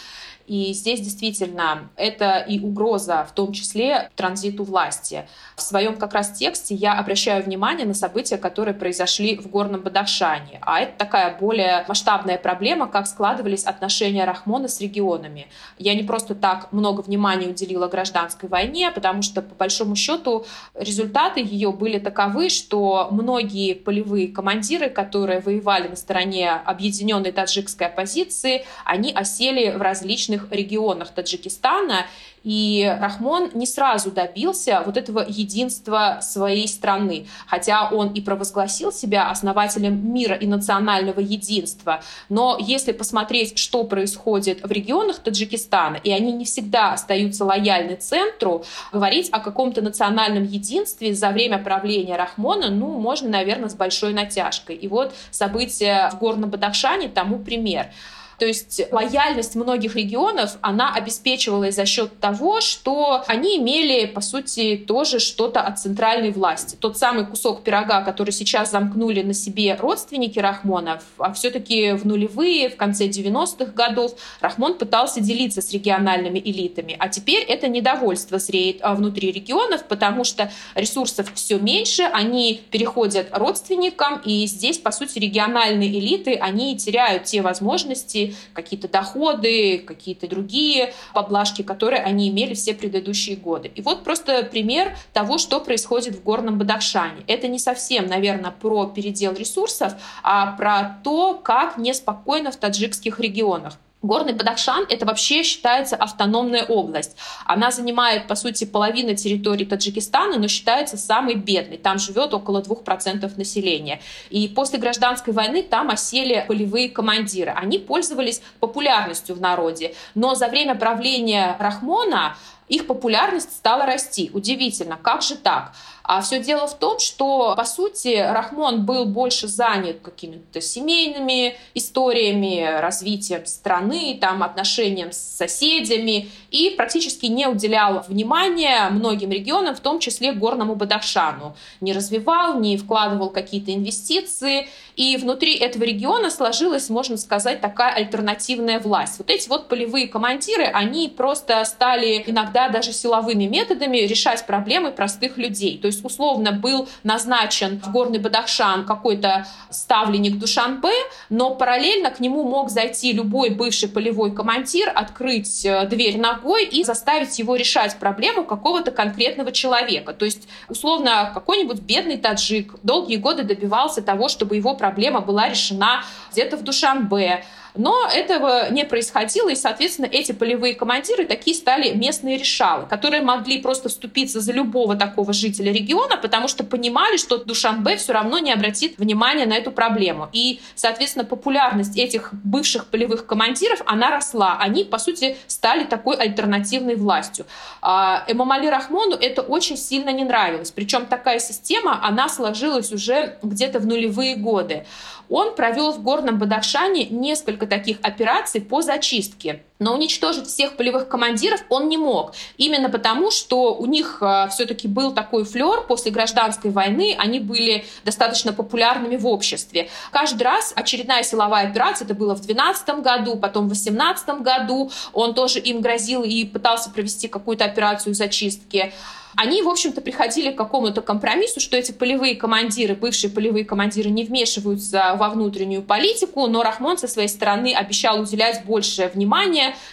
И здесь действительно это и угроза, в том числе транзиту власти. В своем как раз тексте я обращаю внимание на события, которые произошли в Горном Бадахшане. А это такая более масштабная проблема, как складывались отношения Рахмона с регионами. Я не просто так много внимания уделила гражданской войне, потому что, по большому счету, результаты ее были таковы, что многие полевые командиры, которые воевали на стороне объединенной таджикской оппозиции, они осели в различных различных регионах Таджикистана, и Рахмон не сразу добился вот этого единства своей страны, хотя он и провозгласил себя основателем мира и национального единства. Но если посмотреть, что происходит в регионах Таджикистана, и они не всегда остаются лояльны центру, говорить о каком-то национальном единстве за время правления Рахмона, ну, можно, наверное, с большой натяжкой. И вот события в Горном Бадахшане тому пример. То есть лояльность многих регионов, она обеспечивалась за счет того, что они имели, по сути, тоже что-то от центральной власти. Тот самый кусок пирога, который сейчас замкнули на себе родственники Рахмона, а все-таки в нулевые, в конце 90-х годов Рахмон пытался делиться с региональными элитами. А теперь это недовольство зреет а, внутри регионов, потому что ресурсов все меньше, они переходят родственникам, и здесь, по сути, региональные элиты, они теряют те возможности, какие-то доходы, какие-то другие поблажки, которые они имели все предыдущие годы. И вот просто пример того, что происходит в Горном Бадахшане. Это не совсем, наверное, про передел ресурсов, а про то, как неспокойно в таджикских регионах. Горный Бадахшан — это вообще считается автономная область. Она занимает, по сути, половину территории Таджикистана, но считается самой бедной. Там живет около 2% населения. И после гражданской войны там осели полевые командиры. Они пользовались популярностью в народе. Но за время правления Рахмона их популярность стала расти. Удивительно, как же так? А все дело в том, что, по сути, Рахмон был больше занят какими-то семейными историями, развитием страны, там, отношением с соседями и практически не уделял внимания многим регионам, в том числе Горному Бадахшану. Не развивал, не вкладывал какие-то инвестиции. И внутри этого региона сложилась, можно сказать, такая альтернативная власть. Вот эти вот полевые командиры, они просто стали иногда даже силовыми методами решать проблемы простых людей. То есть условно, был назначен в Горный Бадахшан какой-то ставленник Душанбе, но параллельно к нему мог зайти любой бывший полевой командир, открыть э, дверь ногой и заставить его решать проблему какого-то конкретного человека. То есть, условно, какой-нибудь бедный таджик долгие годы добивался того, чтобы его проблема была решена где-то в Душанбе, но этого не происходило, и, соответственно, эти полевые командиры такие стали местные решалы, которые могли просто вступиться за любого такого жителя региона, потому что понимали, что Душанбе все равно не обратит внимания на эту проблему. И, соответственно, популярность этих бывших полевых командиров, она росла. Они, по сути, стали такой альтернативной властью. А Эмамали Рахмону это очень сильно не нравилось. Причем такая система, она сложилась уже где-то в нулевые годы. Он провел в Горном Бадахшане несколько таких операций по зачистке Но уничтожить всех полевых командиров он не мог. Именно потому, что у них э, все-таки был такой флер после гражданской войны, они были достаточно популярными в обществе. Каждый раз очередная силовая операция, это было в 2012 году, потом в 2018 году, он тоже им грозил и пытался провести какую-то операцию зачистки они, в общем-то, приходили к какому-то компромиссу, что эти полевые командиры, бывшие полевые командиры, не вмешиваются во внутреннюю политику, но Рахмон со своей стороны обещал уделять большее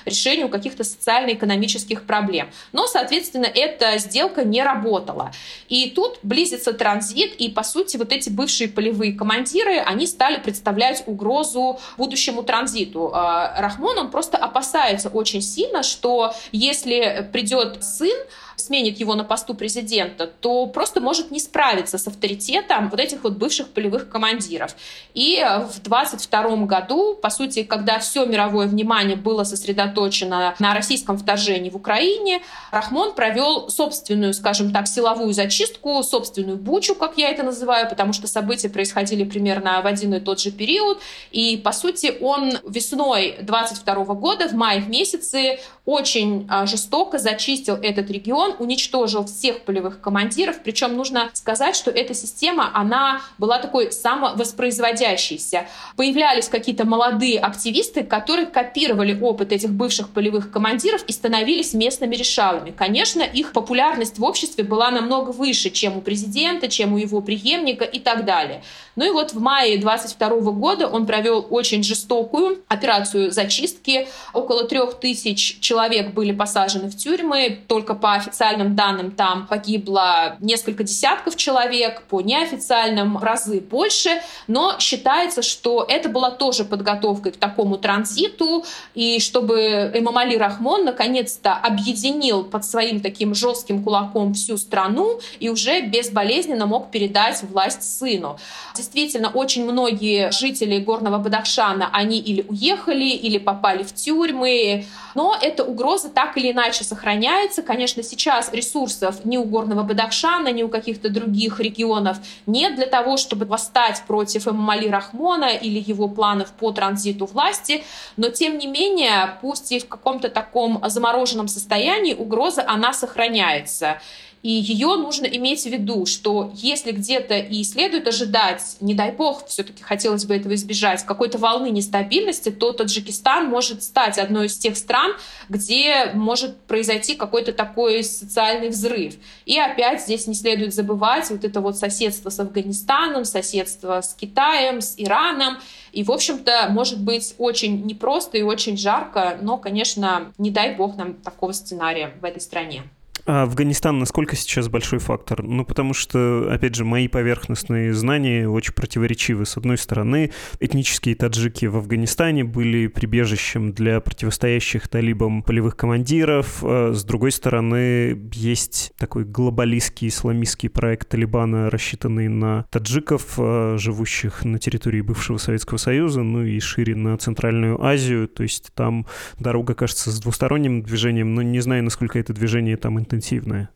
решению каких-то социально-экономических проблем. Но, соответственно, эта сделка не работала. И тут близится транзит, и, по сути, вот эти бывшие полевые командиры, они стали представлять угрозу будущему транзиту. А, Рахмон, он просто опасается очень сильно, что если придет сын, сменит его на посту президента, то просто может не справиться с авторитетом вот этих вот бывших полевых командиров. И э, в 22 году, по сути, когда все мировое внимание было сосредоточено на российском вторжении в Украине, Рахмон провел собственную, скажем так, силовую зачистку, собственную бучу, как я это называю, потому что события происходили примерно в один и тот же период. И, по сути, он весной 22 года, в мае месяце, очень а, жестоко зачистил этот регион, уничтожил всех полевых командиров. Причем нужно сказать, что эта система, она была такой самовоспроизводящейся. Появлялись какие-то молодые активисты, которые копировали опыт этих бывших полевых командиров и становились местными решалами. Конечно, их популярность в обществе была намного выше, чем у президента, чем у его преемника и так далее. Ну и вот в мае 22 года он провел очень жестокую операцию зачистки. Около трех тысяч человек были посажены в тюрьмы. Только по официальным данным там погибло несколько десятков человек, по неофициальным разы больше. Но считается, что это была тоже подготовкой к такому транзиту, и чтобы Эмамали Рахмон наконец-то объединил под своим таким жестким кулаком всю страну и уже безболезненно мог передать власть сыну действительно очень многие жители Горного Бадахшана, они или уехали, или попали в тюрьмы, но эта угроза так или иначе сохраняется. Конечно, сейчас ресурсов ни у Горного Бадахшана, ни у каких-то других регионов нет для того, чтобы восстать против Эмамали Рахмона или его планов по транзиту власти, но тем не менее, пусть и в каком-то таком замороженном состоянии, угроза, она сохраняется. И ее нужно иметь в виду, что если где-то и следует ожидать, не дай бог, все-таки хотелось бы этого избежать, какой-то волны нестабильности, то Таджикистан может стать одной из тех стран, где может произойти какой-то такой социальный взрыв. И опять здесь не следует забывать вот это вот соседство с Афганистаном, соседство с Китаем, с Ираном. И, в общем-то, может быть очень непросто и очень жарко, но, конечно, не дай бог нам такого сценария в этой стране. А Афганистан насколько сейчас большой фактор? Ну, потому что, опять же, мои поверхностные знания очень противоречивы. С одной стороны, этнические таджики в Афганистане были прибежищем для противостоящих талибам полевых командиров. А с другой стороны, есть такой глобалистский исламистский проект Талибана, рассчитанный на таджиков, а, живущих на территории бывшего Советского Союза, ну и шире на Центральную Азию. То есть там дорога, кажется, с двусторонним движением, но не знаю, насколько это движение там интенсивно интенсивное.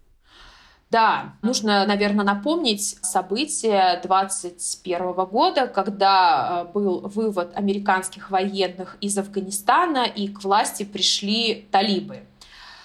Да, нужно, наверное, напомнить события 21 года, когда э, был вывод американских военных из Афганистана, и к власти пришли талибы.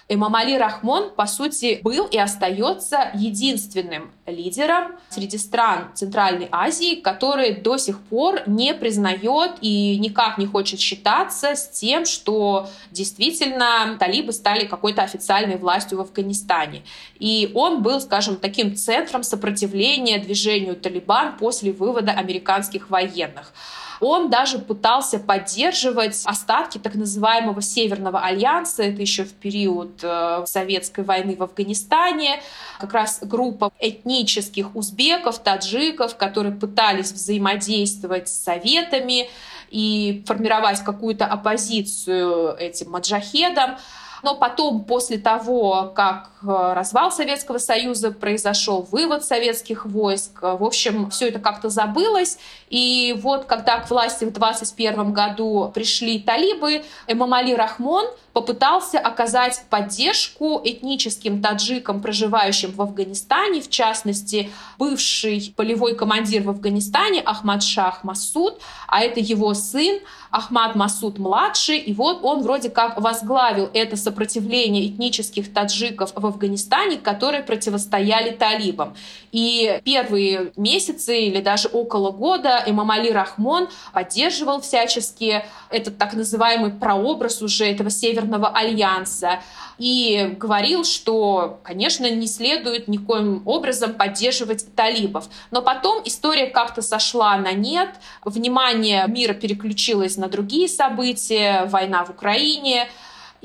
Эмамали Рахмон, по сути, был и остается единственным лидером среди стран Центральной Азии, который до сих пор не признает и никак не хочет считаться с тем, что действительно талибы стали какой-то официальной властью в Афганистане. И он был, скажем, таким центром сопротивления движению Талибан после вывода американских военных. Он даже пытался поддерживать остатки так называемого Северного альянса, это еще в период э, советской войны в Афганистане, как раз группа этнических узбеков, таджиков, которые пытались взаимодействовать с советами и формировать какую-то оппозицию этим маджахедам. Но потом, после того, как э, развал Советского Союза произошел, вывод советских войск, в общем, все это как-то забылось. И вот когда к власти в 21 году пришли талибы, Эмамали Рахмон попытался оказать поддержку этническим таджикам, проживающим в Афганистане, в частности, бывший полевой командир в Афганистане Ахмад Шах Масуд, а это его сын Ахмад Масуд младший, и вот он вроде как возглавил это сопротивление этнических таджиков в Афганистане, которые противостояли талибам. И первые месяцы или даже около года Имам Али Рахмон поддерживал всячески этот так называемый прообраз уже этого Северного альянса и говорил, что, конечно, не следует никоим образом поддерживать талибов. Но потом история как-то сошла на нет, внимание мира переключилось на другие события, война в Украине,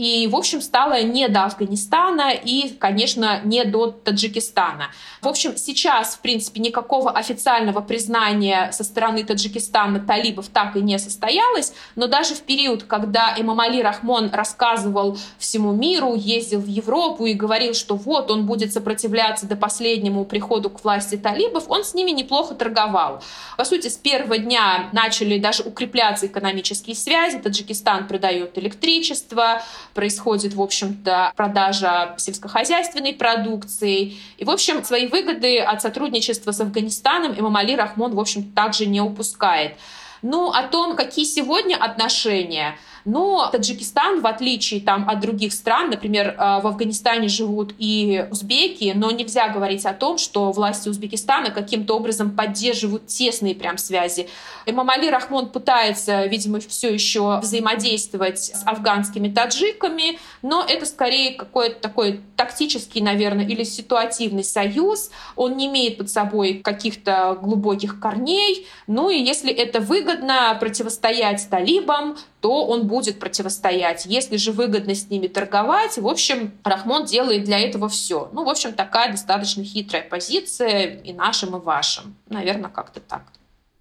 и, в общем, стало не до Афганистана и, конечно, не до Таджикистана. В общем, сейчас, в принципе, никакого официального признания со стороны Таджикистана талибов так и не состоялось, но даже в период, когда Имам Али Рахмон рассказывал всему миру, ездил в Европу и говорил, что вот он будет сопротивляться до последнему приходу к власти талибов, он с ними неплохо торговал. По сути, с первого дня начали даже укрепляться экономические связи. Таджикистан продает электричество, происходит, в общем-то, продажа сельскохозяйственной продукции. И, в общем, свои выгоды от сотрудничества с Афганистаном Имам Али Рахмон, в общем, также не упускает. Ну, о том, какие сегодня отношения – но Таджикистан, в отличие там, от других стран, например, э, в Афганистане живут и узбеки, но нельзя говорить о том, что власти Узбекистана каким-то образом поддерживают тесные прям связи. Эмамали Рахмон пытается, видимо, все еще взаимодействовать с афганскими таджиками, но это скорее какой-то такой тактический, наверное, или ситуативный союз. Он не имеет под собой каких-то глубоких корней. Ну и если это выгодно противостоять талибам, то он будет противостоять. Если же выгодно с ними торговать, в общем, Рахмон делает для этого все. Ну, в общем, такая достаточно хитрая позиция и нашим, и вашим. Наверное, как-то так.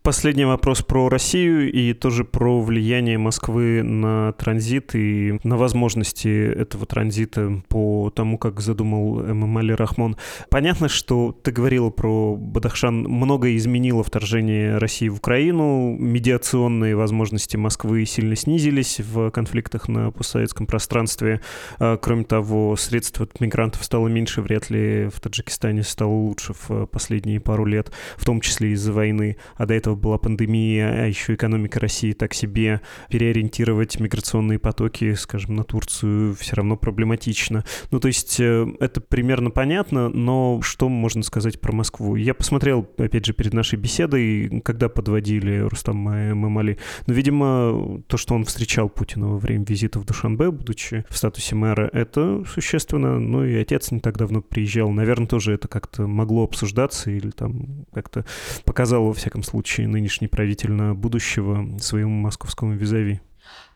Последний вопрос про Россию и тоже про влияние Москвы на транзит и на возможности этого транзита по тому, как задумал Эмамали Рахмон. Понятно, что ты говорила про Бадахшан, многое изменило вторжение России в Украину, медиационные возможности Москвы сильно снизились в конфликтах на постсоветском пространстве. А, кроме того, средств от мигрантов стало меньше, вряд ли в Таджикистане стало лучше в последние пару лет, в том числе из-за войны, а до этого была пандемия, а еще экономика России так себе, переориентировать миграционные потоки, скажем, на Турцию все равно проблематично. Ну, то есть э, это примерно понятно, но что можно сказать про Москву? Я посмотрел, опять же, перед нашей беседой, когда подводили Рустам Мамали, но, видимо, то, что он встречал Путина во время визита в Душанбе, будучи в статусе мэра, это существенно. Ну и отец не так давно приезжал. Наверное, тоже это как-то могло обсуждаться или там как-то показало, во всяком случае, будущее нынешний правитель на будущего своему московскому визави?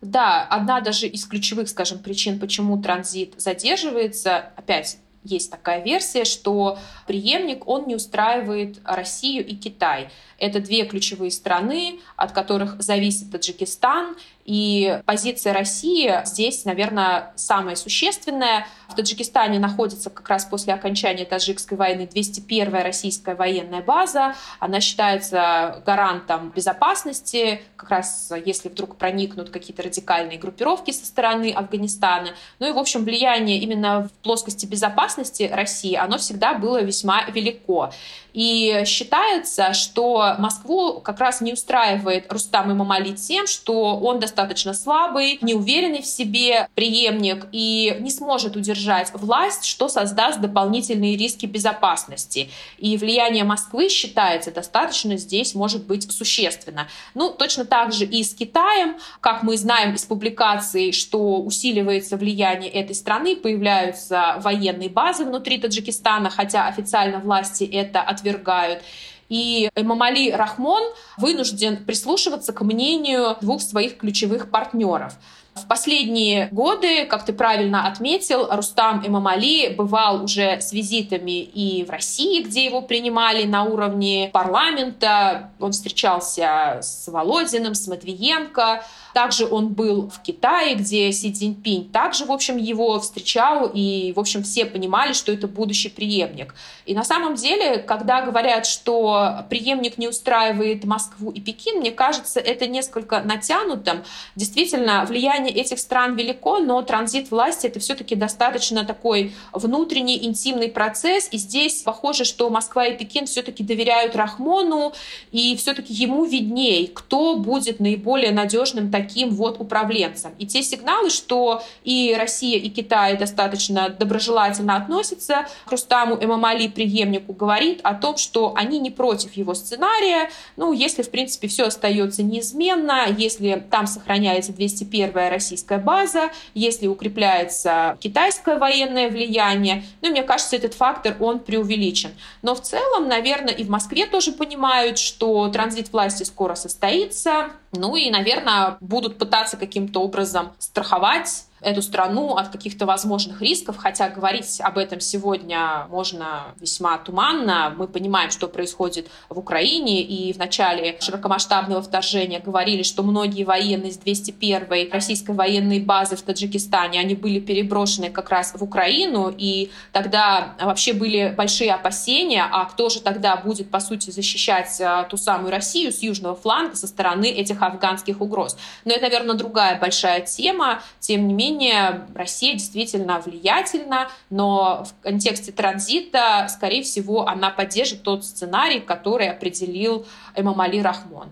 Да, одна даже из ключевых, скажем, причин, почему транзит задерживается, опять есть такая версия, что преемник, он не устраивает Россию и Китай. Это две ключевые страны, от которых зависит Таджикистан, и позиция России здесь, наверное, самая существенная. В Таджикистане находится как раз после окончания Таджикской войны 201-я российская военная база. Она считается гарантом безопасности, как раз если вдруг проникнут какие-то радикальные группировки со стороны Афганистана. Ну и, в общем, влияние именно в плоскости безопасности России, оно всегда было весьма велико. И считается, что Москву как раз не устраивает Рустам Имамали тем, что он достаточно слабый, неуверенный в себе преемник и не сможет удержать власть, что создаст дополнительные риски безопасности. И влияние Москвы, считается, достаточно здесь может быть существенно. Ну, точно так же и с Китаем, как мы знаем из публикаций, что усиливается влияние этой страны, появляются военные базы внутри Таджикистана, хотя официально власти это от отвергают. И Эмамали Рахмон вынужден прислушиваться к мнению двух своих ключевых партнеров. В последние годы, как ты правильно отметил, Рустам Имамали бывал уже с визитами и в России, где его принимали на уровне парламента. Он встречался с Володиным, с Матвиенко. Также он был в Китае, где Си Цзиньпинь также, в общем, его встречал, и, в общем, все понимали, что это будущий преемник. И на самом деле, когда говорят, что преемник не устраивает Москву и Пекин, мне кажется, это несколько натянутым. Действительно, влияние влияние этих стран велико, но транзит власти это все-таки достаточно такой внутренний интимный процесс. И здесь похоже, что Москва и Пекин все-таки доверяют Рахмону, и все-таки ему видней, кто будет наиболее надежным таким вот управленцем. И те сигналы, что и Россия, и Китай достаточно доброжелательно относятся к Рустаму Эмамали, преемнику, говорит о том, что они не против его сценария. Ну, если, в принципе, все остается неизменно, если там сохраняется 201-я российская база, если укрепляется китайское военное влияние, ну, мне кажется, этот фактор, он преувеличен. Но в целом, наверное, и в Москве тоже понимают, что транзит власти скоро состоится, ну и, наверное, будут пытаться каким-то образом страховать эту страну от каких-то возможных рисков, хотя говорить об этом сегодня можно весьма туманно. Мы понимаем, что происходит в Украине, и в начале широкомасштабного вторжения говорили, что многие военные с 201-й российской военной базы в Таджикистане, они были переброшены как раз в Украину, и тогда вообще были большие опасения, а кто же тогда будет, по сути, защищать а, ту самую Россию с южного фланга со стороны этих афганских угроз. Но это, наверное, другая большая тема. Тем не менее, менее, Россия действительно влиятельна, но в контексте транзита, скорее всего, она поддержит тот сценарий, который определил Эмамали Рахмон.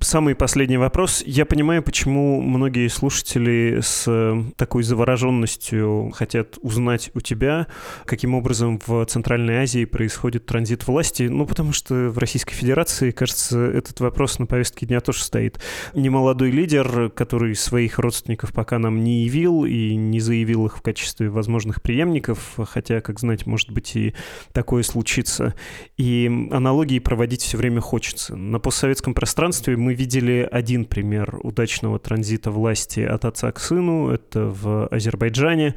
Самый последний вопрос. Я понимаю, почему многие слушатели с э, такой завороженностью хотят узнать у тебя, каким образом в Центральной Азии происходит транзит власти. Ну, потому что в Российской Федерации, кажется, этот вопрос на повестке дня тоже стоит. Немолодой лидер, который своих родственников пока нам не явил и не заявил их в качестве возможных преемников, хотя, как знать, может быть и такое случится. И аналогии проводить все время хочется. На постсоветском пространстве пространстве мы видели один пример удачного транзита власти от отца к сыну. Это в Азербайджане,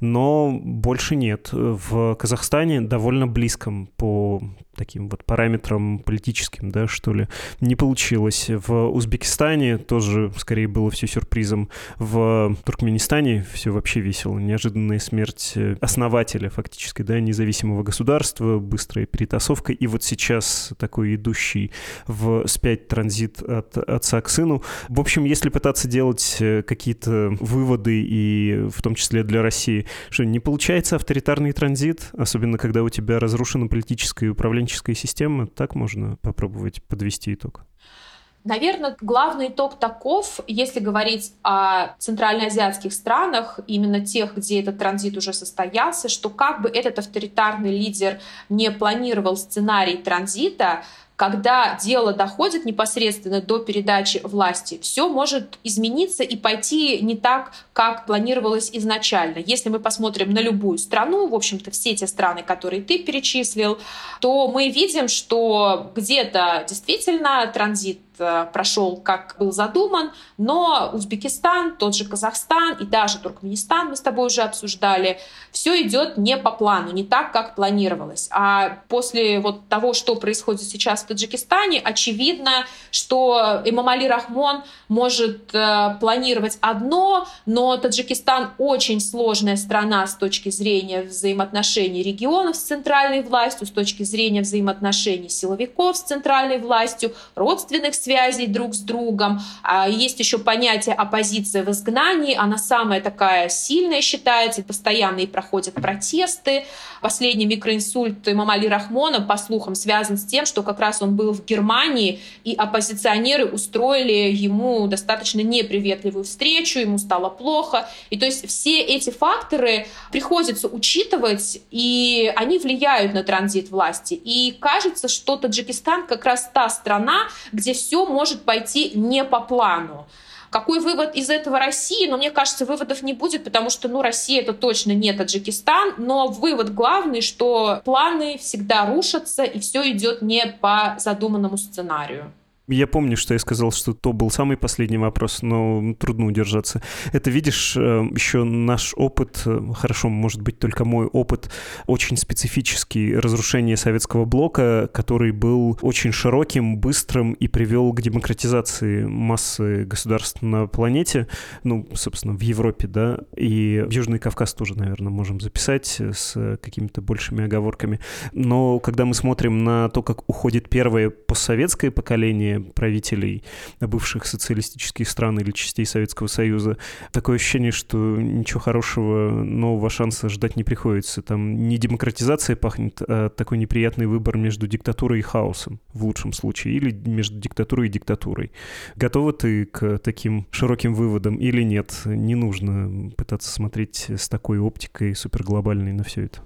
но больше нет. В Казахстане довольно близком по таким вот параметрам политическим, да, что ли, не получилось. В Узбекистане тоже, скорее, было все сюрпризом. В Туркменистане все вообще весело. Неожиданная смерть основателя, фактически, да, независимого государства, быстрая перетасовка. И вот сейчас такой идущий в спять транзит от отца к сыну. В общем, если пытаться делать э, какие-то выводы, и в том числе для России, что не получается авторитарный транзит, особенно когда у тебя разрушено политическое управление управленческой системы. Так можно попробовать подвести итог. Наверное, главный итог таков, если говорить о центральноазиатских странах, именно тех, где этот транзит уже состоялся, что как бы этот авторитарный лидер не планировал сценарий транзита, когда дело доходит непосредственно до передачи власти, все может измениться и пойти не так, как планировалось изначально. Если мы посмотрим на любую страну, в общем-то, все те страны, которые ты перечислил, то мы видим, что где-то действительно транзит Э, прошел, как был задуман, но Узбекистан, тот же Казахстан и даже Туркменистан, мы с тобой уже обсуждали, все идет не по плану, не так, как планировалось. А после вот того, что происходит сейчас в Таджикистане, очевидно, что Имамали Рахмон может э, планировать одно, но Таджикистан очень сложная страна с точки зрения взаимоотношений регионов с центральной властью, с точки зрения взаимоотношений силовиков с центральной властью, родственных связей друг с другом. А есть еще понятие оппозиция в изгнании. Она самая такая сильная считается. Постоянно проходят протесты. Последний микроинсульт Мамали Рахмона, по слухам, связан с тем, что как раз он был в Германии, и оппозиционеры устроили ему достаточно неприветливую встречу, ему стало плохо. И то есть все эти факторы приходится учитывать, и они влияют на транзит власти. И кажется, что Таджикистан как раз та страна, где все может пойти не по плану. Какой вывод из этого России? Но мне кажется, выводов не будет, потому что, ну, Россия это точно не Таджикистан, но вывод главный, что планы всегда рушатся, и все идет не по задуманному сценарию. Я помню, что я сказал, что то был самый последний вопрос, но трудно удержаться. Это, видишь, э, еще наш опыт, э, хорошо, может быть, только мой опыт, очень специфический разрушение советского блока, который был очень широким, быстрым и привел к демократизации массы государств на планете, ну, собственно, в Европе, да, и Южный Кавказ тоже, наверное, можем записать с какими-то большими оговорками. Но когда мы смотрим на то, как уходит первое постсоветское поколение правителей бывших социалистических стран или частей Советского Союза, такое ощущение, что ничего хорошего, нового шанса ждать не приходится. Там не демократизация пахнет, а такой неприятный выбор между диктатурой и хаосом, в лучшем случае, или между диктатурой и диктатурой. Готова ты к таким широким выводам или нет? Не нужно пытаться смотреть с такой оптикой суперглобальной на все это.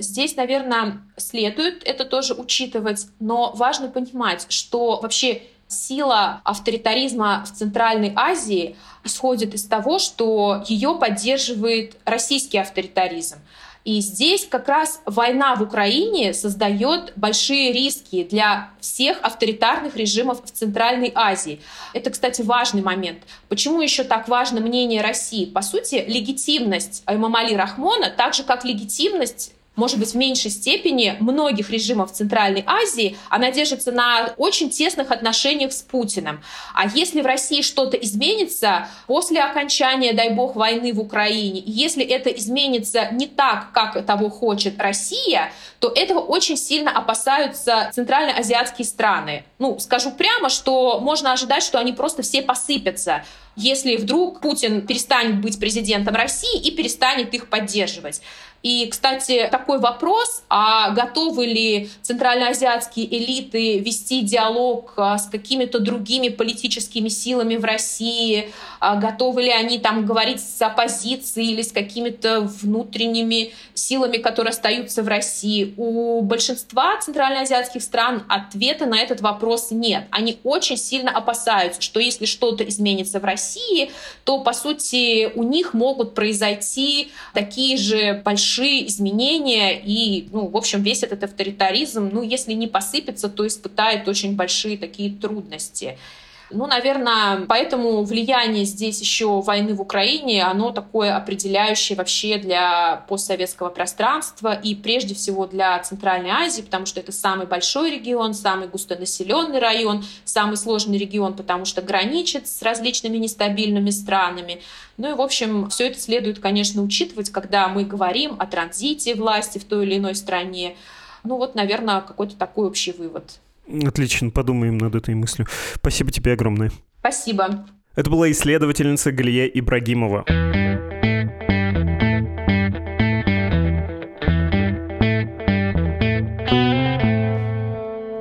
Здесь, наверное, следует это тоже учитывать, но важно понимать, что вообще сила авторитаризма в Центральной Азии исходит из того, что ее поддерживает российский авторитаризм. И здесь как раз война в Украине создает большие риски для всех авторитарных режимов в Центральной Азии. Это, кстати, важный момент. Почему еще так важно мнение России? По сути, легитимность Эмамали Рахмона, так же как легитимность может быть, в меньшей степени многих режимов Центральной Азии, она держится на очень тесных отношениях с Путиным. А если в России что-то изменится после окончания, дай бог, войны в Украине, если это изменится не так, как того хочет Россия, то этого очень сильно опасаются центральноазиатские страны. Ну, скажу прямо, что можно ожидать, что они просто все посыпятся если вдруг Путин перестанет быть президентом России и перестанет их поддерживать. И, кстати, такой вопрос, а готовы ли центральноазиатские элиты вести диалог а, с какими-то другими политическими силами в России, а готовы ли они там говорить с оппозицией или с какими-то внутренними силами, которые остаются в России. У большинства центральноазиатских стран ответа на этот вопрос нет. Они очень сильно опасаются, что если что-то изменится в России, то, по сути, у них могут произойти такие же большие изменения, и, ну, в общем, весь этот авторитаризм, ну, если не посыпется, то испытает очень большие такие трудности. Ну, наверное, поэтому влияние здесь еще войны в Украине, оно такое определяющее вообще для постсоветского пространства и прежде всего для Центральной Азии, потому что это самый большой регион, самый густонаселенный район, самый сложный регион, потому что граничит с различными нестабильными странами. Ну и, в общем, все это следует, конечно, учитывать, когда мы говорим о транзите власти в той или иной стране. Ну вот, наверное, какой-то такой общий вывод. Отлично, подумаем над этой мыслью. Спасибо тебе огромное. Спасибо. Это была исследовательница Галия Ибрагимова.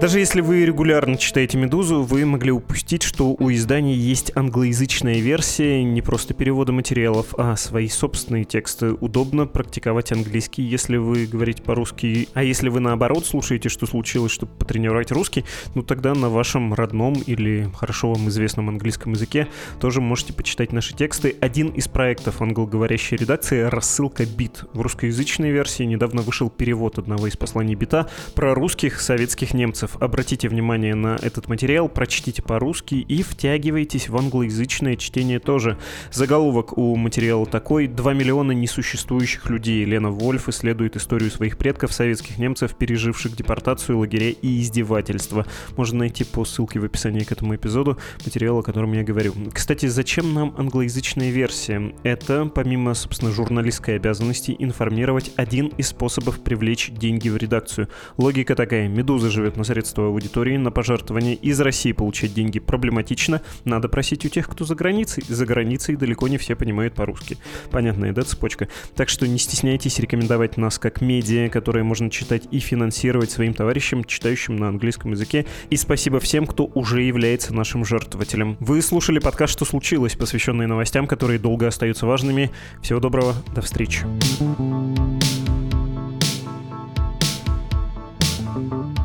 Даже если вы регулярно читаете «Медузу», вы могли упустить, что у издания есть англоязычная версия, не просто перевода материалов, а свои собственные тексты. Удобно практиковать английский, если вы говорите по-русски. А если вы наоборот слушаете, что случилось, чтобы потренировать русский, ну тогда на вашем родном или хорошо вам известном английском языке тоже можете почитать наши тексты. Один из проектов англоговорящей редакции — рассылка бит. В русскоязычной версии недавно вышел перевод одного из посланий бита про русских советских немцев обратите внимание на этот материал, прочтите по-русски и втягивайтесь в англоязычное чтение тоже. Заголовок у материала такой «2 миллиона несуществующих людей». Лена Вольф исследует историю своих предков, советских немцев, переживших депортацию, лагеря и издевательства. Можно найти по ссылке в описании к этому эпизоду материал, о котором я говорю. Кстати, зачем нам англоязычная версия? Это, помимо, собственно, журналистской обязанности, информировать один из способов привлечь деньги в редакцию. Логика такая. «Медуза» живет на средствах средства аудитории на пожертвования из России получать деньги проблематично. Надо просить у тех, кто за границей. За границей далеко не все понимают по-русски. Понятная, да, цепочка? Так что не стесняйтесь рекомендовать нас как медиа, которое можно читать и финансировать своим товарищам, читающим на английском языке. И спасибо всем, кто уже является нашим жертвователем. Вы слушали подкаст «Что случилось?», посвященный новостям, которые долго остаются важными. Всего доброго, до встречи. thank you